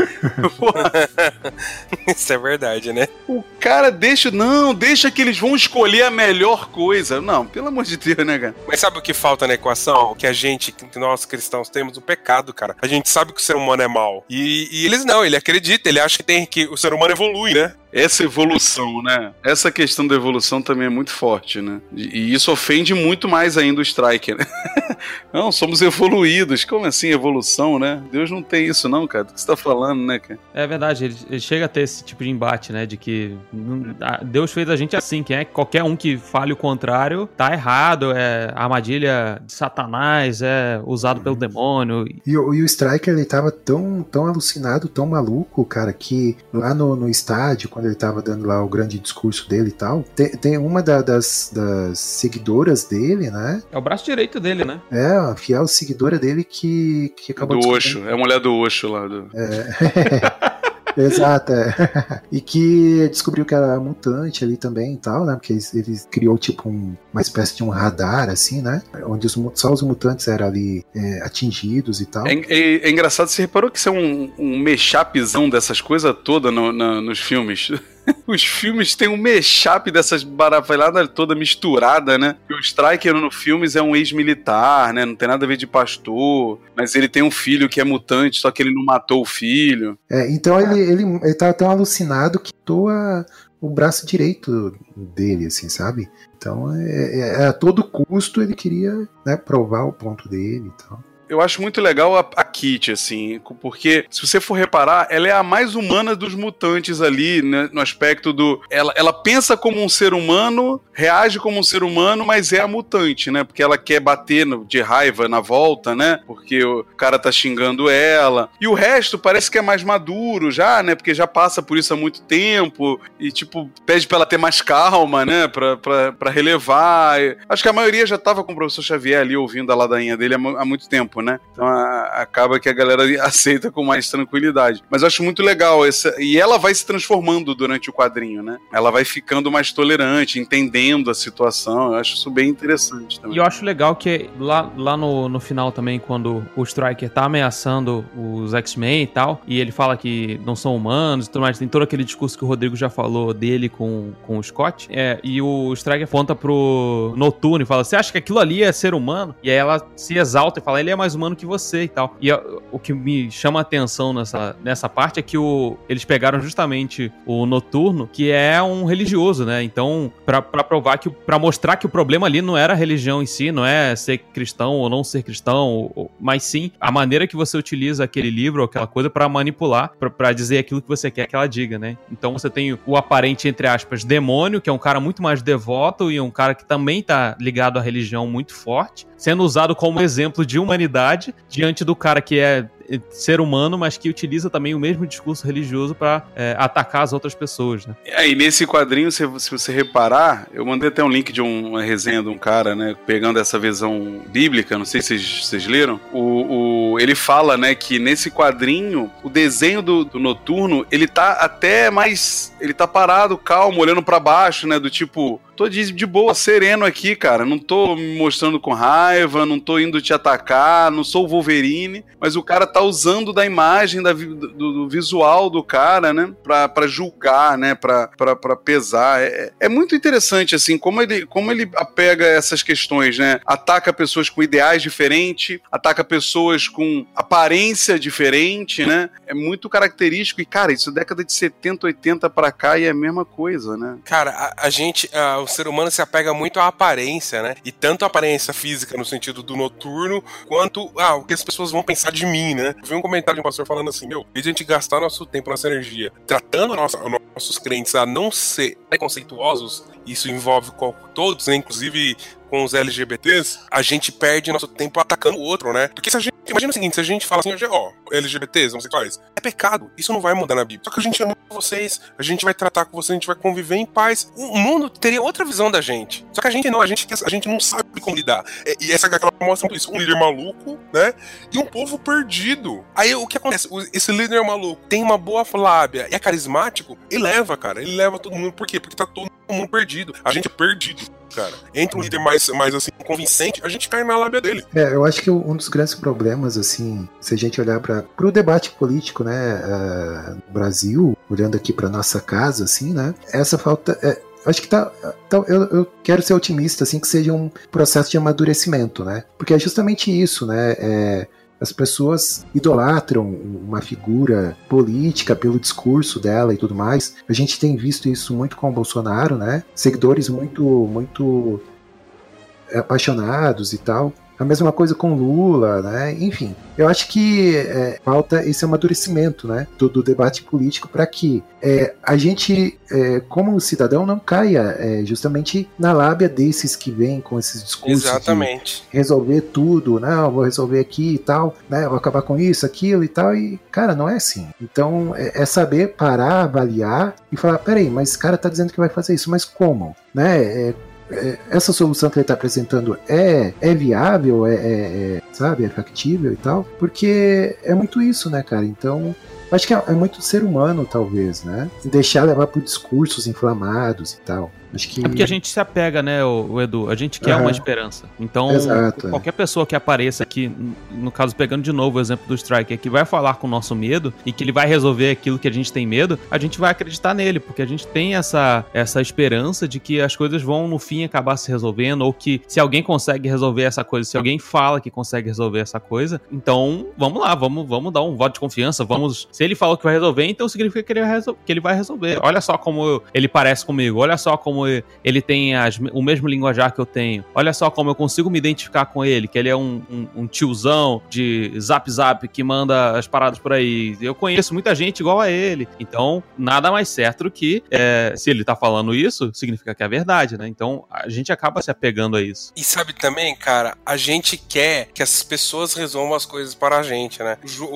Speaker 4: Isso é verdade, né?
Speaker 3: o cara deixa, não, deixa que eles vão escolher a melhor coisa. Não, pelo amor de Deus, né, cara?
Speaker 4: Mas sabe o que falta na equação? Que a gente, que nós cristãos, temos o pecado, cara. A gente sabe que o ser humano é mau. E, e eles não, ele acredita, ele acha que tem que o ser humano evolui, né?
Speaker 3: Essa evolução, né? Essa questão da evolução também é muito forte, né? E, e isso ofende muito mais ainda o Striker, né? não, somos evoluídos. Como assim evolução, né? Deus não tem isso, não, cara. Do que você tá falando, né, cara?
Speaker 5: É verdade, ele, ele chega a ter esse tipo de embate, né? De que a- Deus fez a gente assim, que é qualquer um que fale o contrário tá errado, é armadilha de Satanás, é usado pelo demônio.
Speaker 6: E, o- e o Striker, ele tava tão, tão alucinado, tão maluco, cara, que lá no, no estádio, quando ele tava dando lá o grande discurso dele e tal, tem, tem uma da- das, das seguidoras dele, né?
Speaker 5: É o braço direito dele, né?
Speaker 6: É, a fiel seguidora dele que, que acabou
Speaker 3: Do Osho. É a mulher do Osho lá. Do...
Speaker 6: Exato, é. e que descobriu que era mutante ali também e tal, né? Porque ele, ele criou tipo um- uma espécie de um radar, assim, né? Onde os só os mutantes eram ali é, atingidos e tal.
Speaker 3: É, é- é engraçado, você reparou que isso é um, um mechapzão dessas coisas todas no- nos filmes? Os filmes têm um mechap dessas barafalhadas toda misturada, né? E o Striker no filmes é um ex-militar, né? Não tem nada a ver de pastor, mas ele tem um filho que é mutante, só que ele não matou o filho.
Speaker 6: É, então ele, ele, ele tava tão alucinado que toa o braço direito dele, assim, sabe? Então, é, é- a todo custo ele queria né, provar o ponto dele e tal.
Speaker 3: Eu acho muito legal a, a Kit, assim, porque se você for reparar, ela é a mais humana dos mutantes ali, né, no aspecto do. Ela, ela pensa como um ser humano, reage como um ser humano, mas é a mutante, né? Porque ela quer bater no- de raiva na volta, né? Porque o cara tá xingando ela. E o resto parece que é mais maduro já, né? Porque já passa por isso há muito tempo e, tipo, pede pra ela ter mais calma, né? Pra, pra, pra relevar. Acho que a maioria já tava com o professor Xavier ali ouvindo a ladainha dele há, há muito tempo, né? Então a- acaba que a galera aceita com mais tranquilidade. Mas eu acho muito legal essa. E ela vai se transformando durante o quadrinho, né? Ela vai ficando mais tolerante, entendendo a situação. Eu acho isso bem interessante
Speaker 5: E
Speaker 3: também.
Speaker 5: eu acho legal que lá, lá no, no final também, quando o Striker tá ameaçando os X-Men e tal, e ele fala que não são humanos e tudo mais, tem todo aquele discurso que o Rodrigo já falou dele com, com o Scott, é, e o Striker aponta pro Noturno e fala, você acha que aquilo ali é ser humano? E aí ela se exalta e fala, ele é mais humano que você e tal. E ó, o que me chama a atenção nessa, nessa parte é que o, eles pegaram justamente o Noturno, que é um religioso, né? Então, pra provar que, pra mostrar que o problema ali não era a religião em si, não é ser cristão ou não ser cristão, ou- mas sim a maneira que você utiliza aquele livro ou aquela coisa pra manipular, pra dizer aquilo que você quer que ela diga, né? Então você tem o aparente, entre aspas, demônio, que é um cara muito mais devoto e um cara que também tá ligado à religião muito forte, sendo usado como exemplo de humanidade diante do cara que é ser humano, mas que utiliza também o mesmo discurso religioso pra é, atacar as outras pessoas, né?
Speaker 3: É, e nesse quadrinho, se, se você reparar, eu mandei até um link de um- uma resenha de um cara, né, pegando essa visão bíblica, não sei se vocês, leram. O, o- ele fala, né, que nesse quadrinho, o desenho do, do Noturno, ele tá até mais. Ele tá parado, calmo, olhando pra baixo, né, do tipo. Tô de, de boa, sereno aqui, cara. Não tô me mostrando com raiva, não tô indo te atacar, não sou o Wolverine. Mas o cara tá usando da imagem, da, do, do visual do cara, né? Pra, pra julgar, né? Pra, pra, pra pesar. É, é muito interessante, assim, como ele, como ele apega essas questões, né? Ataca pessoas com ideais diferentes, ataca pessoas com aparência diferente, né? É muito característico. E, cara, isso é década de 70, 80 pra cá e é a mesma coisa, né?
Speaker 4: Cara, a, a gente, ah, o ser humano se apega muito à aparência, né? E tanto a aparência física no sentido do noturno, quanto ah, o que as pessoas vão pensar de mim, né? Eu vi um comentário de um pastor falando assim: meu, de a gente gastar nosso tempo, nossa energia, tratando nossa- nossos crentes a não ser preconceituosos, isso envolve todos, né? inclusive com os LGBTs, a gente perde nosso tempo atacando o outro, né? Porque se a gente imagina o seguinte, se a gente fala assim, ó, LGBTs, homossexuais, é pecado, isso não vai mudar na Bíblia. Só que a gente ama vocês, a gente vai tratar com vocês, a gente vai conviver em paz. O mundo teria outra visão da gente. Só que a gente não, a gente, a gente não sabe como lidar. É, E essa aquela mostra isso, um líder maluco, né? E um povo perdido. Aí o que acontece? Esse líder maluco tem uma boa lábia e é carismático, ele leva, cara. Ele leva todo mundo. Por quê? Porque tá todo mundo perdido. A gente é perdido, cara. Entra um líder mais, mais assim, convincente, a gente cai na lábia dele.
Speaker 6: É, eu acho que um dos grandes problemas, assim, se a gente olhar para o debate político, né, ah, no Brasil, olhando aqui para nossa casa, assim, né, essa falta. é, acho que tá. tá- eu, eu quero ser otimista, assim, que seja um processo de amadurecimento, né? Porque é justamente isso, né? É, as pessoas idolatram uma figura política pelo discurso dela e tudo mais. A gente tem visto isso muito com o Bolsonaro, né? Seguidores muito, muito apaixonados e tal. A mesma coisa com Lula, né? Enfim, eu acho que é, falta esse amadurecimento, né, do, do debate político para que é, a gente, é, como cidadão, não caia é, justamente na lábia desses que vêm com esses discursos de
Speaker 4: Exatamente.
Speaker 6: resolver tudo, não, vou resolver aqui e tal, né, vou acabar com isso, aquilo e tal, e cara, não é assim. Então é, é saber parar, avaliar e falar, peraí, mas esse cara tá dizendo que vai fazer isso, mas como, né? É, essa solução que ele está apresentando é, é viável, é, é- é, sabe, é factível e tal, porque é muito isso, né, cara? Então, acho que é, é muito ser humano, talvez, né? Deixar levar por discursos inflamados e tal. Acho que
Speaker 5: É porque a gente se apega, né, o, Edu? A gente quer
Speaker 6: Aham.
Speaker 5: uma esperança. Então,
Speaker 6: Exato, é.
Speaker 5: qualquer pessoa que apareça aqui, no caso, pegando de novo o exemplo do Striker, que vai falar com o nosso medo e que ele vai resolver aquilo que a gente tem medo, a gente vai acreditar nele, porque a gente tem essa, essa esperança de que as coisas vão, no fim, acabar se resolvendo, ou que se alguém consegue resolver essa coisa, se alguém fala que consegue resolver essa coisa, então vamos lá, vamos, vamos dar um voto de confiança, vamos. Se ele falou que vai resolver, então significa que ele vai, resolver. Olha só como ele parece comigo, olha só como e- ele tem as- o mesmo linguajar que eu tenho. Olha só como eu consigo me identificar com ele, que ele é um, um- um tiozão de zap zap que manda as paradas por aí. Eu conheço muita gente igual a ele. Então, nada mais certo do que é, se ele tá falando isso, significa que é verdade, né? Então, a gente acaba se apegando a isso.
Speaker 4: E sabe também, cara, a gente quer que as pessoas resolvam as coisas para a gente, né? O Ju-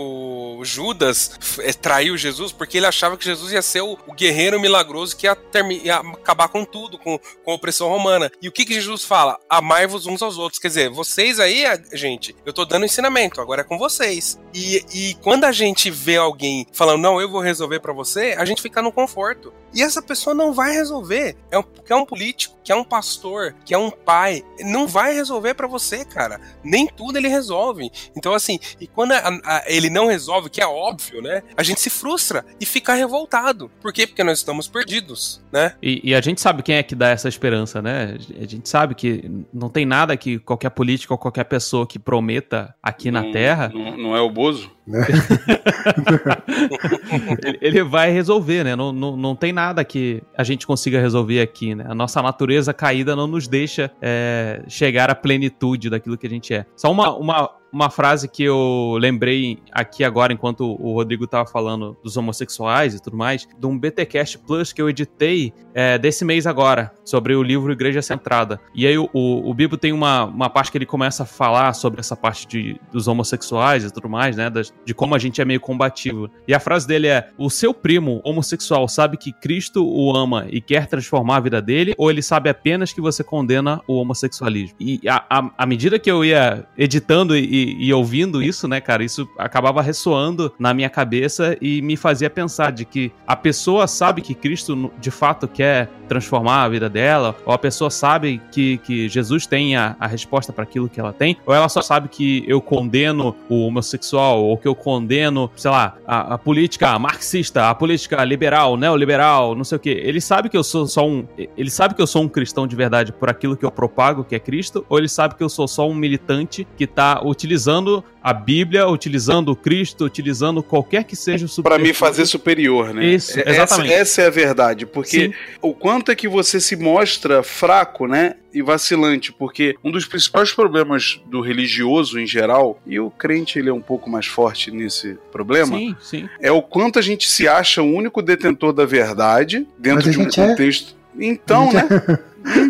Speaker 4: O Judas eh, traiu Jesus porque ele achava que Jesus ia ser o, guerreiro milagroso que ia, ia acabar com tudo, com, com a opressão romana. E o que, que Jesus fala? Amai-vos uns aos outros. Quer dizer, vocês aí, gente, eu tô dando ensinamento, agora é com vocês. E, e quando a gente vê alguém falando, não, eu vou resolver para você, a gente fica no conforto. E essa pessoa não vai resolver. É um, que é um político, que é um pastor, que é um pai. Não vai resolver pra você, cara. Nem tudo ele resolve. Então, assim, e quando a- a- ele não resolve, que é óbvio, né? A gente se frustra e fica revoltado. Por quê? Porque nós estamos perdidos, né?
Speaker 5: E, e a gente sabe quem é que dá essa esperança, né? A gente sabe que não tem nada que qualquer político ou qualquer pessoa que prometa aqui na
Speaker 3: Não-
Speaker 5: Terra,
Speaker 3: Não, não é o Bozo?
Speaker 5: ele, ele vai resolver, né? Não, não, não tem nada que a gente consiga resolver aqui, né? A nossa natureza caída não nos deixa é, chegar à plenitude daquilo que a gente é. Só uma, uma, uma frase que eu lembrei aqui agora, enquanto o Rodrigo tava falando dos homossexuais e tudo mais, de um BTcast Plus que eu editei é, desse mês agora, sobre o livro Igreja Centrada. E aí o, o, o Bibo tem uma, uma parte que ele começa a falar sobre essa parte de, dos homossexuais e tudo mais, né? das- de como a gente é meio combativo. E a frase dele é: O seu primo homossexual sabe que Cristo o ama e quer transformar a vida dele, ou ele sabe apenas que você condena o homossexualismo? E à medida que eu ia editando e, e ouvindo isso, né, cara, isso acabava ressoando na minha cabeça e me fazia pensar de que a pessoa sabe que Cristo de fato quer transformar a vida dela, ou a pessoa sabe que, que Jesus tem a, a resposta para aquilo que ela tem, ou ela só sabe que eu condeno o homossexual, ou que eu condeno, sei lá, a, a política marxista, a política liberal, neoliberal, não sei o que. Ele sabe que eu sou só um. Ele sabe que eu sou um cristão de verdade por aquilo que eu propago, que é Cristo, ou ele sabe que eu sou só um militante que tá utilizando a Bíblia, utilizando Cristo, utilizando qualquer que seja o
Speaker 3: Pra me
Speaker 5: subterfúgio.
Speaker 3: fazer superior, né?
Speaker 5: Isso,
Speaker 3: Essa-
Speaker 5: exatamente.
Speaker 3: Essa, é a verdade, porque
Speaker 5: Sim.
Speaker 3: o quanto é que você se mostra fraco, né? E vacilante, porque um dos principais problemas do religioso em geral, e o crente ele é um pouco mais forte nesse problema,
Speaker 5: Sim, sim.
Speaker 3: é o quanto a gente se acha o único detentor da verdade dentro
Speaker 6: Mas
Speaker 3: de um
Speaker 6: é.
Speaker 3: contexto. Então, né?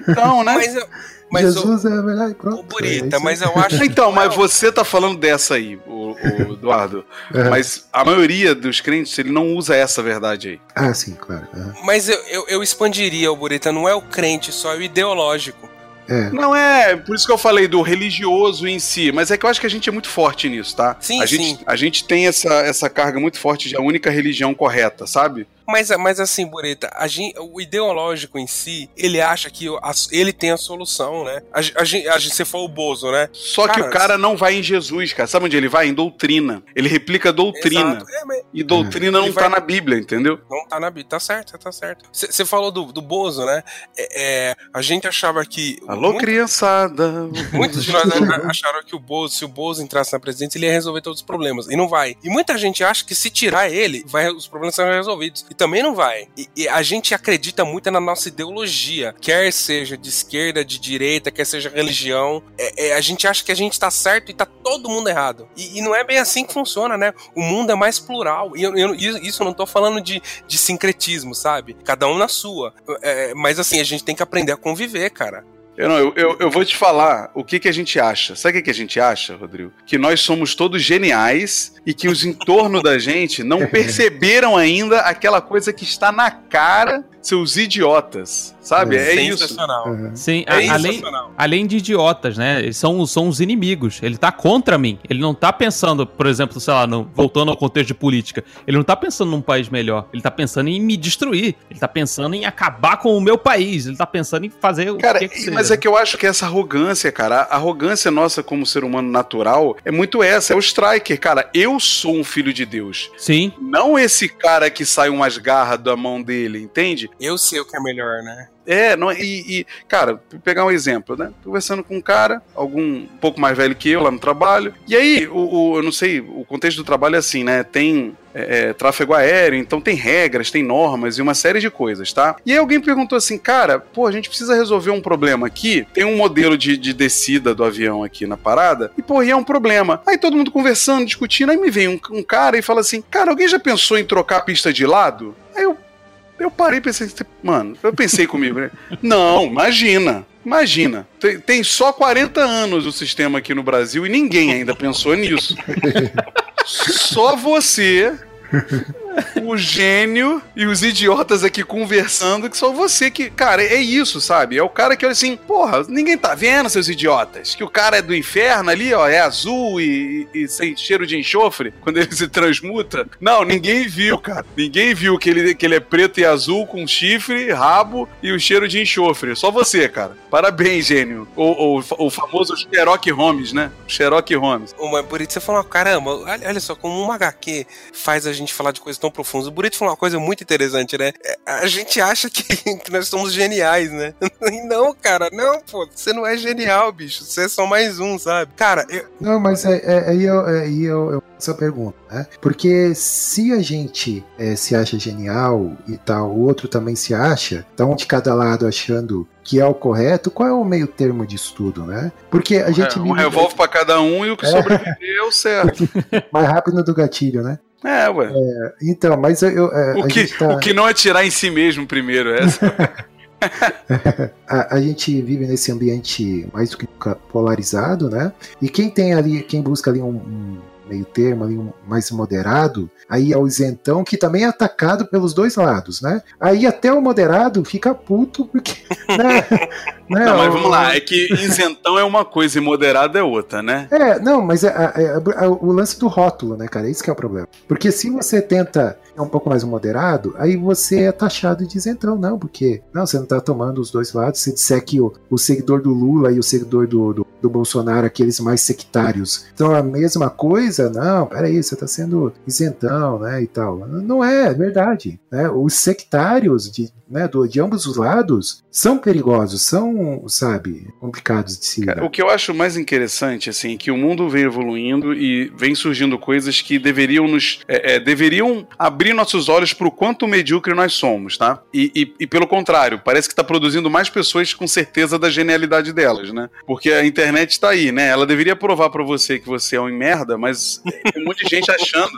Speaker 3: Então, né?
Speaker 4: Mas, eu- mas
Speaker 6: Jesus é a melhor e
Speaker 4: o,
Speaker 6: pronto.
Speaker 4: o
Speaker 6: é
Speaker 4: Burita,
Speaker 6: isso
Speaker 4: mas eu acho
Speaker 3: Então,
Speaker 4: não é
Speaker 3: mas você tá falando dessa aí, o o Eduardo.
Speaker 6: Aham.
Speaker 3: Mas a maioria dos crentes, ele não usa essa verdade aí.
Speaker 6: Ah, sim, claro. aham.
Speaker 4: Mas eu, eu, eu expandiria, o Burita, não é o crente só, é o ideológico.
Speaker 6: É.
Speaker 3: Não é, por isso que eu falei do religioso em si, mas é que eu acho que a gente é muito forte nisso, tá?
Speaker 4: Sim,
Speaker 3: a
Speaker 4: sim.
Speaker 3: Gente, a gente tem essa, essa carga muito forte de a única religião correta, sabe?
Speaker 4: Mas, mas assim, Bureta, a gen- o ideológico em si, ele acha que a- ele tem a solução, né? A, a, a, gente- você foi o Bozo, né?
Speaker 3: Só que
Speaker 4: Cara,
Speaker 3: o cara não vai em Jesus, cara. Sabe onde ele vai? Em doutrina. Ele replica doutrina.
Speaker 4: É, mas
Speaker 3: E doutrina não
Speaker 4: Ele
Speaker 3: tá
Speaker 4: vai-
Speaker 3: na Bíblia, entendeu?
Speaker 4: não tá na Bíblia. Tá certo, tá certo. Você falou do, do Bozo, né? É, é, a gente achava que.
Speaker 3: Alô,
Speaker 4: muito-
Speaker 3: criançada.
Speaker 4: Muitos de nós acharam que o Bozo, se o Bozo entrasse na presidência, ele ia resolver todos os problemas. E não vai. E muita gente acha que se tirar ele, vai, os problemas serão resolvidos. E também não vai. E, e a gente acredita muito na nossa ideologia. Quer seja de esquerda, de direita, quer seja religião. É- é, a gente acha que a gente tá certo e tá todo mundo errado. E, e não é bem assim que funciona, né? O mundo é mais plural. E eu, eu- isso eu não tô falando de, de sincretismo, sabe? Cada um na sua. É, mas assim, a gente tem que aprender a conviver, cara.
Speaker 3: Eu, não, eu, eu, eu vou te falar o que, que a gente acha. Sabe o que, que a gente acha, Rodrigo? Que nós somos todos geniais e que os em torno da gente não perceberam ainda aquela coisa que está na cara, seus idiotas. Sabe? É, isso.
Speaker 4: Sensacional.
Speaker 6: aham.
Speaker 5: Sim,
Speaker 4: É
Speaker 5: a- além,
Speaker 4: sensacional.
Speaker 5: além de idiotas, né? Eles são, são os inimigos. Ele tá contra mim. Ele não tá pensando, por exemplo, sei lá, no- voltando ao contexto de política. Ele não tá pensando num país melhor. Ele tá pensando em me destruir. Ele tá pensando em acabar com o meu país. Ele tá pensando em fazer o
Speaker 3: Cara,
Speaker 5: que, que seja.
Speaker 3: mas é que eu acho que essa arrogância, cara, a arrogância nossa como ser humano natural é muito essa, é o striker, cara. Eu sou um filho de Deus.
Speaker 5: Sim.
Speaker 3: Não esse cara que sai umas garras da mão dele, entende?
Speaker 4: Eu sei o que é melhor, né?
Speaker 3: É, não, e, e, cara, pegar um exemplo, né? Conversando com um cara, algum um pouco mais velho que eu lá no trabalho, e aí, o, o- eu não sei, o contexto do trabalho é assim, né? Tem é, é, tráfego aéreo, então tem regras, tem normas e uma série de coisas, tá? E aí alguém perguntou assim, cara, pô, a gente precisa resolver um problema aqui, tem um modelo de, de descida do avião aqui na parada, e pô, e é um problema. Aí todo mundo conversando, discutindo, aí me vem um, um cara e fala assim, cara, alguém já pensou em trocar a pista de lado? Aí eu eu parei e pensei, mano, eu pensei comigo, né? Não, imagina. Imagina, tem, tem só 40 anos o sistema aqui no Brasil e ninguém ainda pensou nisso. Só você, o gênio e os idiotas aqui conversando, que só você que. Cara, é isso, sabe? É o cara que olha assim, porra, ninguém tá vendo, seus idiotas, que o cara é do inferno ali, ó, é azul e, e sem cheiro de enxofre, quando ele se transmuta. Não, ninguém viu, cara. Ninguém viu que ele, que ele é preto e azul com chifre, rabo e o cheiro de enxofre. Só você, cara. Parabéns, gênio. O, o, o famoso Sherlock Holmes, né? Sherlock Holmes.
Speaker 4: Uma Burito, você falou, caramba, olha, olha só, como uma HQ faz a gente falar de coisas tão profundas. O Burito falou uma coisa muito interessante, né? É, A gente acha que, que nós somos geniais, né? E não, cara, não, pô, você não é genial, bicho. Você é só mais um, sabe? Cara, eu,
Speaker 6: Não, mas é- é- aí eu, é- aí eu, eu faço a pergunta, né? Porque se a gente é, se acha genial e tal, o outro também se acha, tá um de cada lado achando que é o correto, qual é o meio termo disso tudo, né? Porque a gente
Speaker 3: É, um
Speaker 6: vive
Speaker 3: revólver pra cada um e o que sobreviver é o certo.
Speaker 6: mais rápido do gatilho, né?
Speaker 3: É, ué.
Speaker 6: Então, mas eu, eu- é,
Speaker 3: O que,
Speaker 6: tá,
Speaker 3: o que não atirar em si mesmo primeiro, é essa.
Speaker 6: a, a gente vive nesse ambiente mais do que polarizado, né? E quem tem ali, quem busca ali um, um meio termo, ali mais moderado, aí é o isentão que também é atacado pelos dois lados, né? Aí até o moderado fica puto porque, né? né,
Speaker 3: Não, mas vamos lá, é que isentão é uma coisa e moderado é outra, né?
Speaker 6: É, não, mas é, é- é- é o lance do rótulo, né, cara? Esse que é o problema. Porque se você tenta um pouco mais moderado, aí você é taxado de isentão, não, porque não, você não tá tomando os dois lados. Se disser que o, o seguidor do Lula e o seguidor do, do, do Bolsonaro, aqueles mais sectários, são a mesma coisa, não, peraí, você tá sendo isentão, né, e tal. Não é, é verdade. Né? Os sectários de, né, do- de ambos os lados são perigosos, são, sabe, complicados de se lidar.
Speaker 3: O que eu acho mais interessante, assim, é que o mundo vem evoluindo e vem surgindo coisas que deveriam nos. é, é, deveriam abrir nossos olhos pro quanto medíocre nós somos, tá? E, e- e pelo contrário, parece que tá produzindo mais pessoas com certeza da genialidade delas, né? Porque a internet tá aí, né? Ela deveria provar pra você que você é um merda, mas tem um monte de gente achando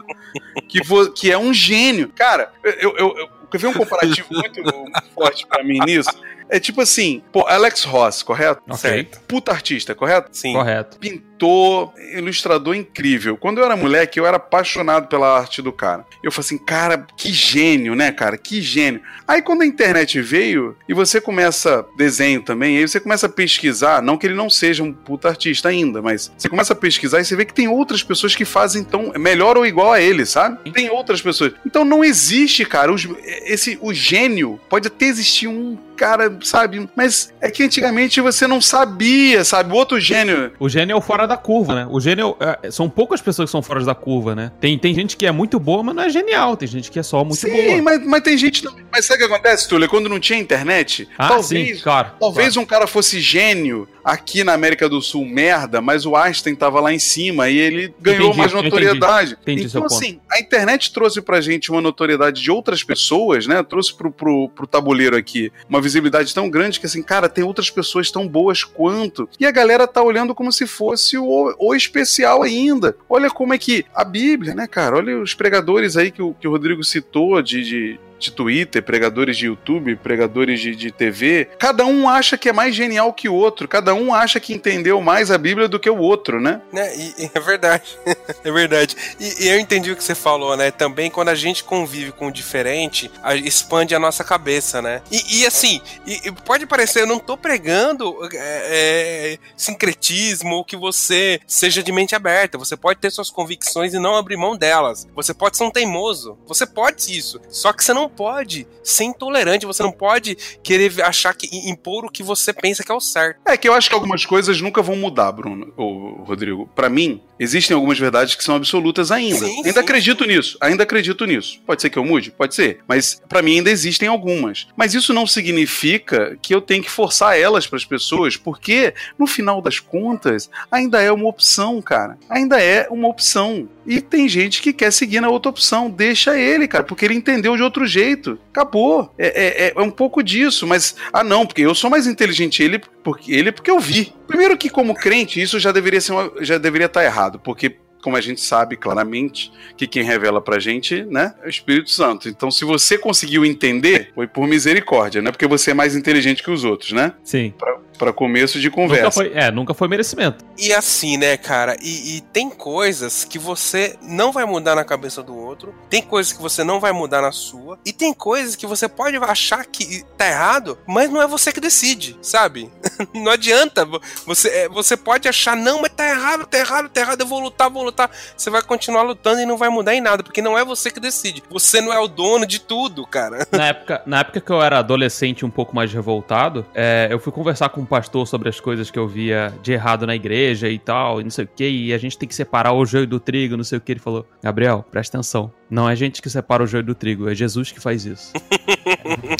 Speaker 3: que, vo- que é um gênio. Cara, eu, eu, eu, eu vi um comparativo muito, muito forte pra mim nisso. É tipo assim, pô, Alex Ross, correto?
Speaker 5: Ok.
Speaker 4: certo.
Speaker 3: Puta artista, correto?
Speaker 4: Sim.
Speaker 5: Correto.
Speaker 3: Pin- pintor, ilustrador incrível. Quando eu era moleque, eu era apaixonado pela arte do cara. Eu falei assim, cara, que gênio, né, cara? Que gênio. Aí quando a internet veio e você começa desenho também, aí você começa a pesquisar, não que ele não seja um puta artista ainda, mas você começa a pesquisar e você vê que tem outras pessoas que fazem tão melhor ou igual a ele, sabe? Tem outras pessoas. Então não existe, cara, os- esse o gênio pode até existir um cara, sabe? Mas é que antigamente você não sabia, sabe? O outro gênio.
Speaker 5: O gênio é o fora da curva, né? O gênio é, são poucas pessoas que são fora da curva, né? Tem, tem gente que é muito boa, mas não é genial. Tem gente que é só muito
Speaker 3: Sim,
Speaker 5: boa.
Speaker 3: mas, mas tem gente. Mas sabe o que acontece, Túlio? Quando não tinha internet,
Speaker 5: Ah,
Speaker 3: talvez
Speaker 5: sim, claro.
Speaker 3: Talvez um cara fosse gênio aqui na América do Sul, merda, mas o Einstein tava lá em cima e ele ganhou
Speaker 5: Entendi,
Speaker 3: mais notoriedade.
Speaker 5: Entendi seu
Speaker 3: então, assim, a internet trouxe pra gente uma notoriedade de outras pessoas, né? Trouxe pro, pro, pro tabuleiro aqui uma visibilidade tão grande que, assim, cara, tem outras pessoas tão boas quanto. E a galera tá olhando como se fosse o, o especial ainda. Olha como é que a Bíblia, né, cara? Olha os pregadores aí que o, que o Rodrigo citou de- de, de Twitter, pregadores de YouTube, pregadores de, de TV, cada um acha que é mais genial que o outro, cada um acha que entendeu mais a Bíblia do que o outro, né?
Speaker 4: Né? E, é verdade. é verdade. E, e eu entendi o que você falou, né? Também quando a gente convive com o diferente, a- expande a nossa cabeça, né? E, e assim, e pode parecer, eu não tô pregando é, é, sincretismo ou que você seja de mente aberta. Você pode ter suas convicções e não abrir mão delas. Você pode ser um teimoso. Você pode isso. Só que você não pode ser intolerante. Você não pode querer achar que impor o que você pensa que é o certo.
Speaker 3: É que eu acho que algumas coisas nunca vão mudar, Bruno, ou Rodrigo. Pra mim, existem algumas verdades que são absolutas ainda.
Speaker 4: Sim,
Speaker 3: ainda
Speaker 4: sim,
Speaker 3: acredito nisso, ainda acredito nisso. Pode ser que eu mude? Pode ser. Mas pra mim ainda existem algumas. Mas isso não significa que eu tenho que forçar elas pras pessoas, porque no final das contas, ainda é uma opção, cara. Ainda é uma opção. E tem gente que quer seguir na outra opção. Deixa ele, cara, porque ele entendeu de outro jeito. Acabou. É, é- é um pouco disso, mas. Ah, não, porque eu sou mais inteligente ele porque ele porque eu vi. Primeiro que, como crente, isso já deveria ser uma- já deveria estar errado, porque. Como a gente sabe claramente que quem revela pra gente, né, é o Espírito Santo. Então, se você conseguiu entender, foi por misericórdia, não é porque você é mais inteligente que os outros, né?
Speaker 5: Sim.
Speaker 3: Pra começo de
Speaker 5: Nunca
Speaker 3: conversa.
Speaker 5: foi, é, nunca foi merecimento.
Speaker 4: E assim, né, cara? E, e tem coisas que você não vai mudar na cabeça do outro, tem coisas que você não vai mudar na sua, e tem coisas que você pode achar que tá errado, mas não é você que decide, sabe? não adianta. vo- Você, é, você pode achar, não, mas tá errado, tá errado, tá errado, eu vou lutar, vou lutar. Você vai continuar lutando e não vai mudar em nada, porque não é você que decide. Você não é o dono de tudo, cara.
Speaker 5: Na época, na época que eu era adolescente um pouco mais revoltado, é, eu fui conversar com um pastor sobre as coisas que eu via de errado na igreja e tal, e não sei o que, e a gente tem que separar o joio do trigo, não sei o que. Ele falou: Gabriel, presta atenção. Não é a gente que separa o joio do trigo, é Jesus que faz isso.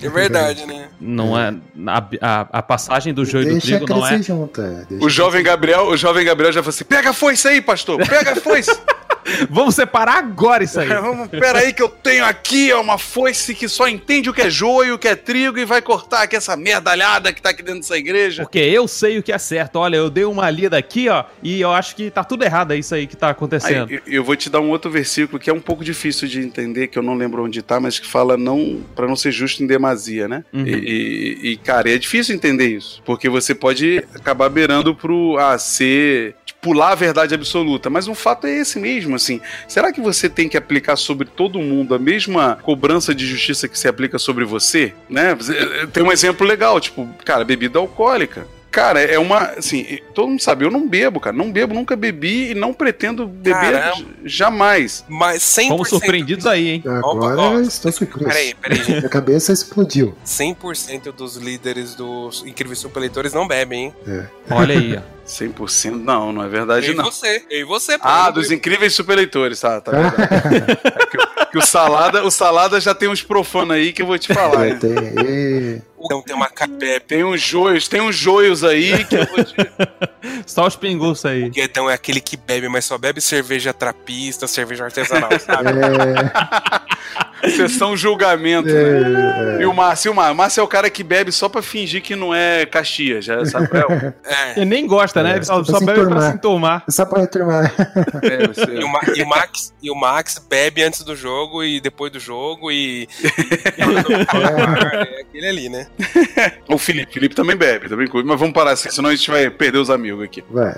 Speaker 4: É verdade, né?
Speaker 5: Não é. A, a, a passagem do joio do
Speaker 6: Deixa
Speaker 5: trigo não é.
Speaker 6: junto. é,
Speaker 3: O jovem Gabriel, o jovem Gabriel já falou assim: pega a foice aí, pastor, pega a foice.
Speaker 5: Vamos separar agora isso aí.
Speaker 3: Vamos, pera aí que eu tenho aqui ó, uma foice que só entende o que é joio, o que é trigo e vai cortar aqui essa merdalhada que tá aqui dentro dessa igreja.
Speaker 5: Porque eu sei o que é certo. Olha, eu dei uma lida aqui, ó, e eu acho que tá tudo errado, é isso aí que tá
Speaker 3: Aí,
Speaker 5: acontecendo.
Speaker 3: eu- eu vou te dar um outro versículo que é um pouco difícil de entender, que eu não lembro onde tá, mas que fala não para não ser justo em demasia, né?
Speaker 5: Uhum.
Speaker 3: E, e- e, cara, é difícil entender isso, porque você pode acabar beirando pro ah, ser tipo, pular a verdade absoluta, mas um fato é esse mesmo, assim. Será que você tem que aplicar sobre todo mundo a mesma cobrança de justiça que se aplica sobre você, né? Você- Tem um exemplo legal, tipo, cara, bebida alcoólica. Cara, é uma. Assim, todo mundo sabe, eu não bebo, cara. Não bebo, nunca bebi e não pretendo beber
Speaker 4: Caramba.
Speaker 3: j- jamais.
Speaker 4: Mas 100%.
Speaker 5: Fomos surpreendidos aí, hein?
Speaker 6: Agora
Speaker 4: Opa, ó.
Speaker 6: estou surpreso.
Speaker 4: Peraí, peraí.
Speaker 6: Minha cabeça explodiu.
Speaker 4: 100% dos líderes dos Incríveis Superleitores não bebem, hein?
Speaker 5: Olha aí, ó.
Speaker 3: 100% não, não é verdade,
Speaker 4: Eu e
Speaker 3: não.
Speaker 4: você. Eu e você, pô.
Speaker 3: Ah, dos incríveis superleitores, tá, tá verdade. É que, o- que o salada, o salada já tem uns profanos aí que eu vou te falar.
Speaker 6: É,
Speaker 3: hein?
Speaker 6: tem, e-
Speaker 4: Então tem uma capé.
Speaker 3: Tem uns joios, tem uns joios aí que eu vou te.
Speaker 5: Só os pinguços aí.
Speaker 4: O Guetão é aquele que bebe, mas só bebe cerveja trapista, cerveja artesanal, sabe?
Speaker 6: é,
Speaker 3: Sessão julgamento, né? E o Márcio, o Márcio, o Márcio é o cara que bebe só pra fingir que não é Caxias, já sabe é?
Speaker 4: É.
Speaker 5: Ele nem gosta, né?
Speaker 6: É,
Speaker 5: Ele só, só
Speaker 6: se
Speaker 5: bebe pra se enturmar.
Speaker 6: Só pra turmar.
Speaker 3: É,
Speaker 4: E o, Ma- e o Max, e o Max bebe antes do jogo e depois do jogo e. é aquele ali, né?
Speaker 3: O Felipe, Felipe também bebe, também curte, mas vamos parar assim, senão a gente vai perder os amigos aqui.
Speaker 6: Vai.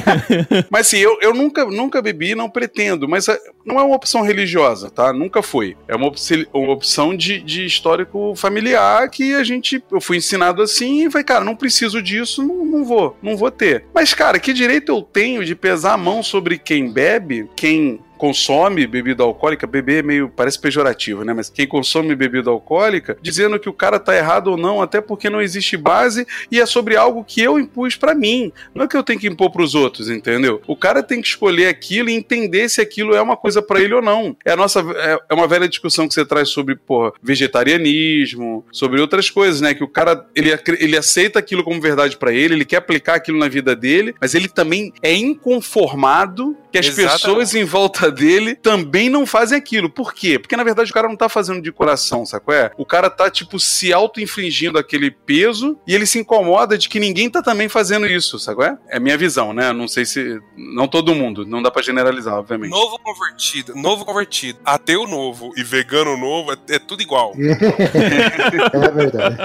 Speaker 3: Mas assim, eu, eu nunca, nunca bebi não pretendo, mas eh, não é uma opção religiosa, tá? Nunca foi. É uma, uma opção de, de histórico familiar que a gente. Eu fui ensinado assim e falei, cara, não preciso disso, não, não vou, não vou ter. Mas, cara, que direito eu tenho de pesar a mão sobre quem bebe, quem consome bebida alcoólica, beber é meio, parece pejorativo, né? Mas quem consome bebida alcoólica, dizendo que o cara tá errado ou não, até porque não existe base e é sobre algo que eu impus pra mim. Não é que eu tenho que impor pros outros, entendeu? O cara tem que escolher aquilo e entender se aquilo é uma coisa pra ele ou não. É nossa é, é uma velha discussão que você traz sobre, porra, vegetarianismo, sobre outras coisas, né? Que o cara ele, ele aceita aquilo como verdade pra ele, ele quer aplicar aquilo na vida dele, mas ele também é inconformado que as
Speaker 4: Exatamente.
Speaker 3: pessoas em volta dele também não fazem aquilo. Por quê? Porque na verdade o cara não tá fazendo de coração, sacou? É? O cara tá, tipo, se auto-infligindo aquele peso e ele se incomoda de que ninguém tá também fazendo isso, sacou? É É a minha visão, né? Não sei se. Não todo mundo, não dá pra generalizar, obviamente.
Speaker 4: Novo convertido, novo convertido, ateu novo e vegano novo, é, é tudo igual.
Speaker 6: é verdade.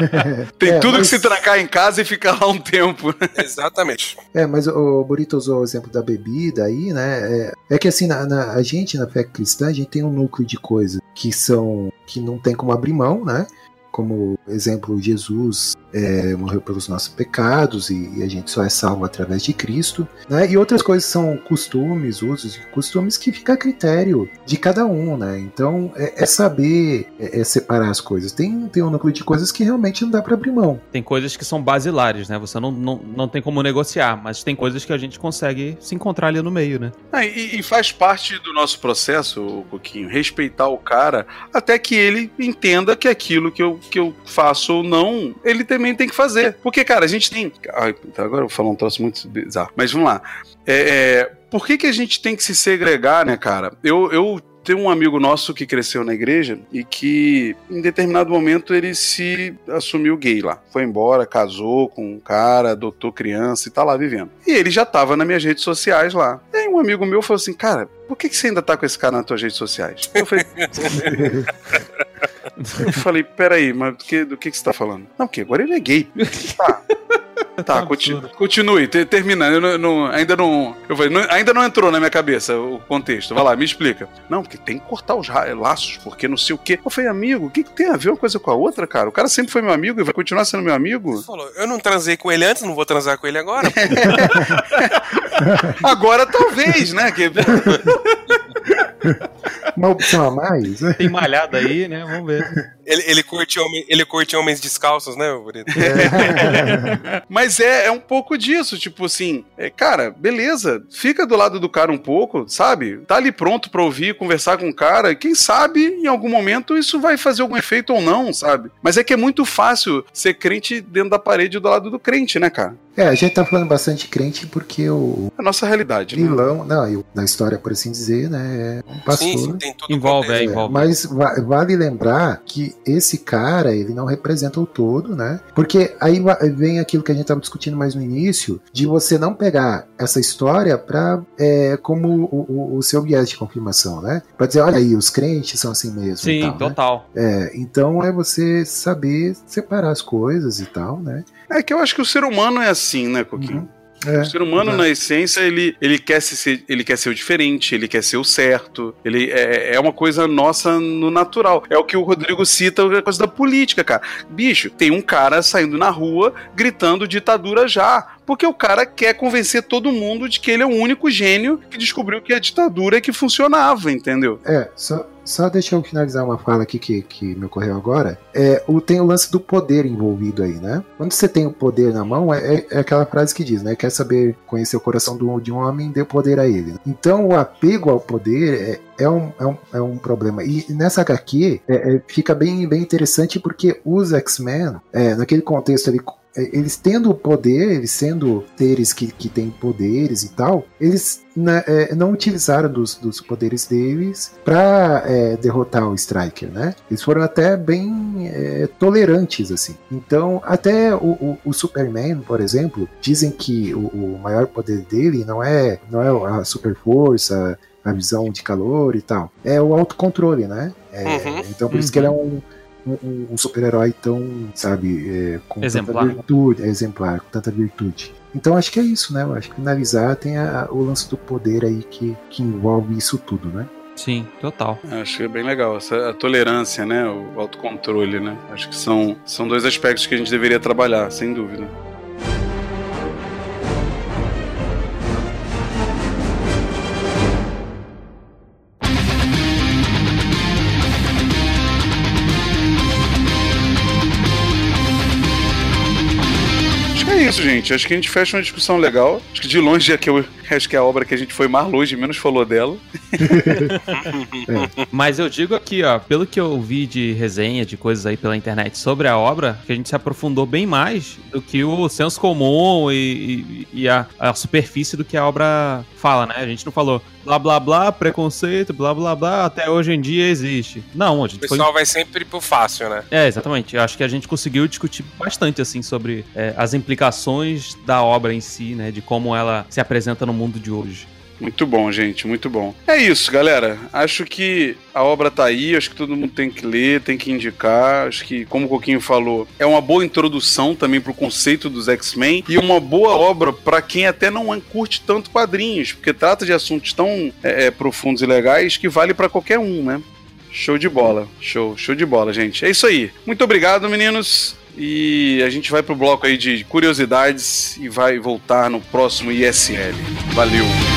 Speaker 3: Tem
Speaker 6: É,
Speaker 3: tudo
Speaker 6: mas-
Speaker 3: que se trancar em casa e ficar lá um tempo.
Speaker 4: Exatamente.
Speaker 6: É, mas o Burito usou o exemplo da bebida aí, né? É, é que assim, na, na- a gente na fé cristã, a gente tem um núcleo de coisas que são. que não tem como abrir mão, né? Como exemplo, Jesus é, morreu pelos nossos pecados e, e a gente só é salvo através de Cristo. Né? E outras coisas são costumes, usos e costumes que fica a critério de cada um, né? Então é, é saber é, é separar as coisas. Tem, tem um núcleo de coisas que realmente não dá para abrir mão.
Speaker 5: Tem coisas que são basilares, né? Você não, não, não tem como negociar, mas tem coisas que a gente consegue se encontrar ali no meio, né?
Speaker 3: Ah, e, e faz parte do nosso processo, ô Coquinho, respeitar o cara até que ele entenda que aquilo que eu, que eu faço ou não, ele também tem que fazer. Porque, cara, a gente tem. Ai, agora eu vou falar um troço muito bizarro. Mas vamos lá. É, é, por que, que a gente tem que se segregar, né, cara? Eu. eu tenho um amigo nosso que cresceu na igreja e que, em determinado momento, ele se assumiu gay lá. Foi embora, casou com um cara, adotou criança e tá lá vivendo. E ele já tava nas minhas redes sociais lá. E aí um amigo meu falou assim, cara, por que, que você ainda tá com esse cara nas tuas redes sociais? Eu falei, eu falei peraí, mas do que, do que, que você tá falando? Não, porque agora ele é gay. Tá. Tá, continue, continue te- termina. Eu não- não- ainda não, eu falei, não- ainda não entrou na minha cabeça o contexto. Vai lá, me explica. Não, porque tem que cortar os ra- laços, porque não sei o quê. Eu falei, amigo, o que, que tem a ver uma coisa com a outra, cara? O cara sempre foi meu amigo e vai continuar sendo meu amigo.
Speaker 4: Falou, eu não transei com ele antes, não vou transar com ele agora.
Speaker 3: Agora talvez, né? Que,
Speaker 6: Uma opção a mais?
Speaker 5: Tem malhada aí, né? Vamos ver.
Speaker 4: ele, ele, curte homem, ele curte homens descalços, né, Bonito?
Speaker 3: Mas é, é um pouco disso, tipo assim, é, cara, beleza, fica do lado do cara um pouco, sabe? Tá ali pronto pra ouvir, conversar com o cara, e quem sabe em algum momento isso vai fazer algum efeito ou não, sabe? Mas é que é muito fácil ser crente dentro da parede do lado do crente, né, cara?
Speaker 6: É, a gente tá falando bastante crente porque o
Speaker 3: É a nossa realidade, né?
Speaker 6: vilão, não, e o- na história, por assim dizer, né, é um pastor.
Speaker 4: Sim, sim, tem tudo
Speaker 5: Envolve, é, envolve.
Speaker 6: Mas va- vale lembrar que esse cara, ele não representa o todo, né? Porque aí vem aquilo que a gente estava discutindo mais no início, de você não pegar essa história para como o, o- o seu viés de confirmação, né? Pra dizer, olha aí, os crentes são assim mesmo. e
Speaker 5: Sim,
Speaker 6: tal, né?
Speaker 5: total.
Speaker 6: É, então é você saber separar as coisas e tal, né?
Speaker 3: É que eu acho que o ser humano é assim, né, Coquinho?
Speaker 6: É,
Speaker 3: O ser humano,
Speaker 6: exato.
Speaker 3: na essência, ele, ele, quer se ser, ele quer ser o diferente, ele quer ser o certo. Ele é, é uma coisa nossa no natural. É o que o Rodrigo cita, a coisa da política, cara. Bicho, tem um cara saindo na rua gritando ditadura já. Porque o cara quer convencer todo mundo de que ele é o único gênio que descobriu que a ditadura é que funcionava, entendeu?
Speaker 6: É, só, só deixa eu finalizar uma fala aqui que, que me ocorreu agora. É, o, tem o lance do poder envolvido aí, né? Quando você tem o poder na mão, é, é- é aquela frase que diz, né? Quer saber conhecer o coração do- de um homem, dê poder a ele. Então, o apego ao poder é, é um, é, um, é um problema. E nessa HQ, é, é, fica bem, bem interessante porque os X-Men, é, naquele contexto ali eles tendo poder, eles sendo seres que, que têm poderes e tal, eles na, é, não utilizaram dos, dos poderes deles para é, derrotar o Striker, né? Eles foram até bem é, tolerantes, assim. Então, até o, o, o, Superman, por exemplo, dizem que o, o, maior poder dele não é, não é a super força, a visão de calor e tal, é o autocontrole, né? É, uhum. Então, por isso que ele é um um, um super-herói tão, sabe, é, com
Speaker 5: exemplar.
Speaker 6: tanta virtude, é, exemplar, com tanta virtude. Então acho que é isso, né? Eu acho que finalizar tem a, o lance do poder aí que, que envolve isso tudo, né?
Speaker 5: Sim, total.
Speaker 3: Acho que é bem legal. Essa, a tolerância, né? O autocontrole, né? Acho que são, são dois aspectos que a gente deveria trabalhar, sem dúvida. Isso, gente. Acho que a gente fecha uma discussão legal. Acho que de longe é que eu acho que é a obra que a gente foi mais longe, menos falou dela.
Speaker 5: é. Mas eu digo aqui, ó, pelo que eu vi de resenha, de coisas aí pela internet sobre a obra, que a gente se aprofundou bem mais do que o senso comum e, e, e a, a superfície do que a obra fala, né? A gente não falou blá blá blá, preconceito, blá blá blá, até hoje em dia existe. Não, a gente
Speaker 4: O pessoal
Speaker 5: foi...
Speaker 4: vai sempre pro fácil, né?
Speaker 5: É, exatamente. Eu acho que a gente conseguiu discutir bastante, assim, sobre é, as implicações da obra em si, né? De como ela se apresenta no mundo de hoje.
Speaker 3: Muito bom, gente, muito bom. É isso, galera. Acho que a obra tá aí, acho que todo mundo tem que ler, tem que indicar. Acho que, como o Coquinho falou, é uma boa introdução também pro conceito dos X-Men e uma boa obra para quem até não curte tanto quadrinhos, porque trata de assuntos tão é, é profundos e legais que vale para qualquer um, né? Show de bola, show, show de bola, gente. É isso aí. Muito obrigado, meninos. E a gente vai pro bloco aí de curiosidades e vai voltar no próximo ISL. Valeu!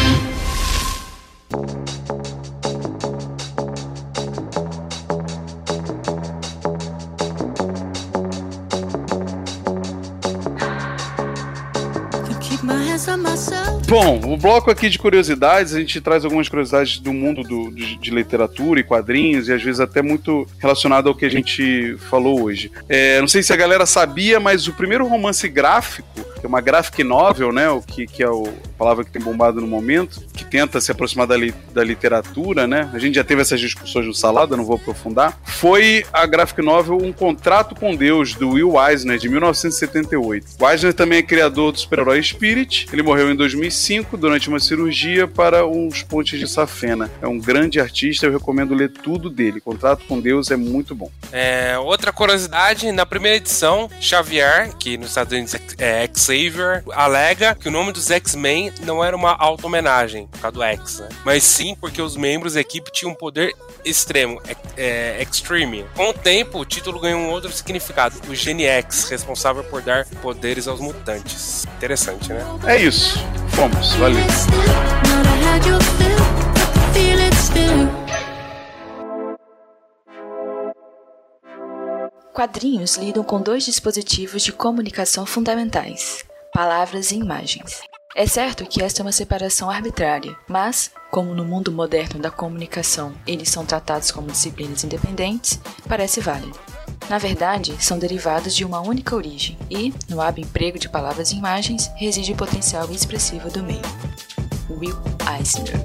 Speaker 3: Bom, o bloco aqui de curiosidades, a gente traz algumas curiosidades do mundo do, de, de, literatura e quadrinhos, e às vezes até muito relacionado ao que a gente falou hoje. É, não sei se a galera sabia, mas o primeiro romance gráfico, que é uma graphic novel, né, o que, que é o, a palavra que tem bombado no momento, que tenta se aproximar da, li, da literatura, né, a gente já teve essas discussões no Salada, não vou aprofundar, foi a graphic novel Um Contrato com Deus, do Will Eisner, de 1978. O Eisner também é criador do super-herói Spirit, ele morreu em 2005, durante uma cirurgia para uns pontes de safena. É um grande artista, eu recomendo ler tudo dele. Contrato com Deus é muito bom.
Speaker 4: É, outra curiosidade, na primeira edição, Xavier, que nos Estados Unidos é Xavier, alega que o nome dos X-Men não era uma auto-homenagem por causa do X, né? mas sim porque os membros da equipe tinham um poder extremo, é, extreme. Com o tempo, o título ganhou um outro significado, o Gene X, responsável por dar poderes aos mutantes. Interessante, né?
Speaker 3: É isso. Fomos, valeu.
Speaker 8: Quadrinhos lidam com dois dispositivos de comunicação fundamentais: palavras e imagens. É certo que esta é uma separação arbitrária, mas, como no mundo moderno da comunicação eles são tratados como disciplinas independentes, parece válido. Na verdade, são derivados de uma única origem e, no hábil emprego de palavras e imagens, reside o potencial expressivo do meio. Will Eisner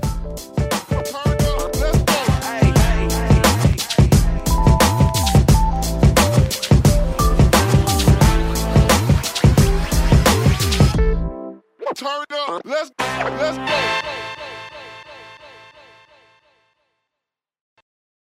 Speaker 8: turn up. Let's go. let's go.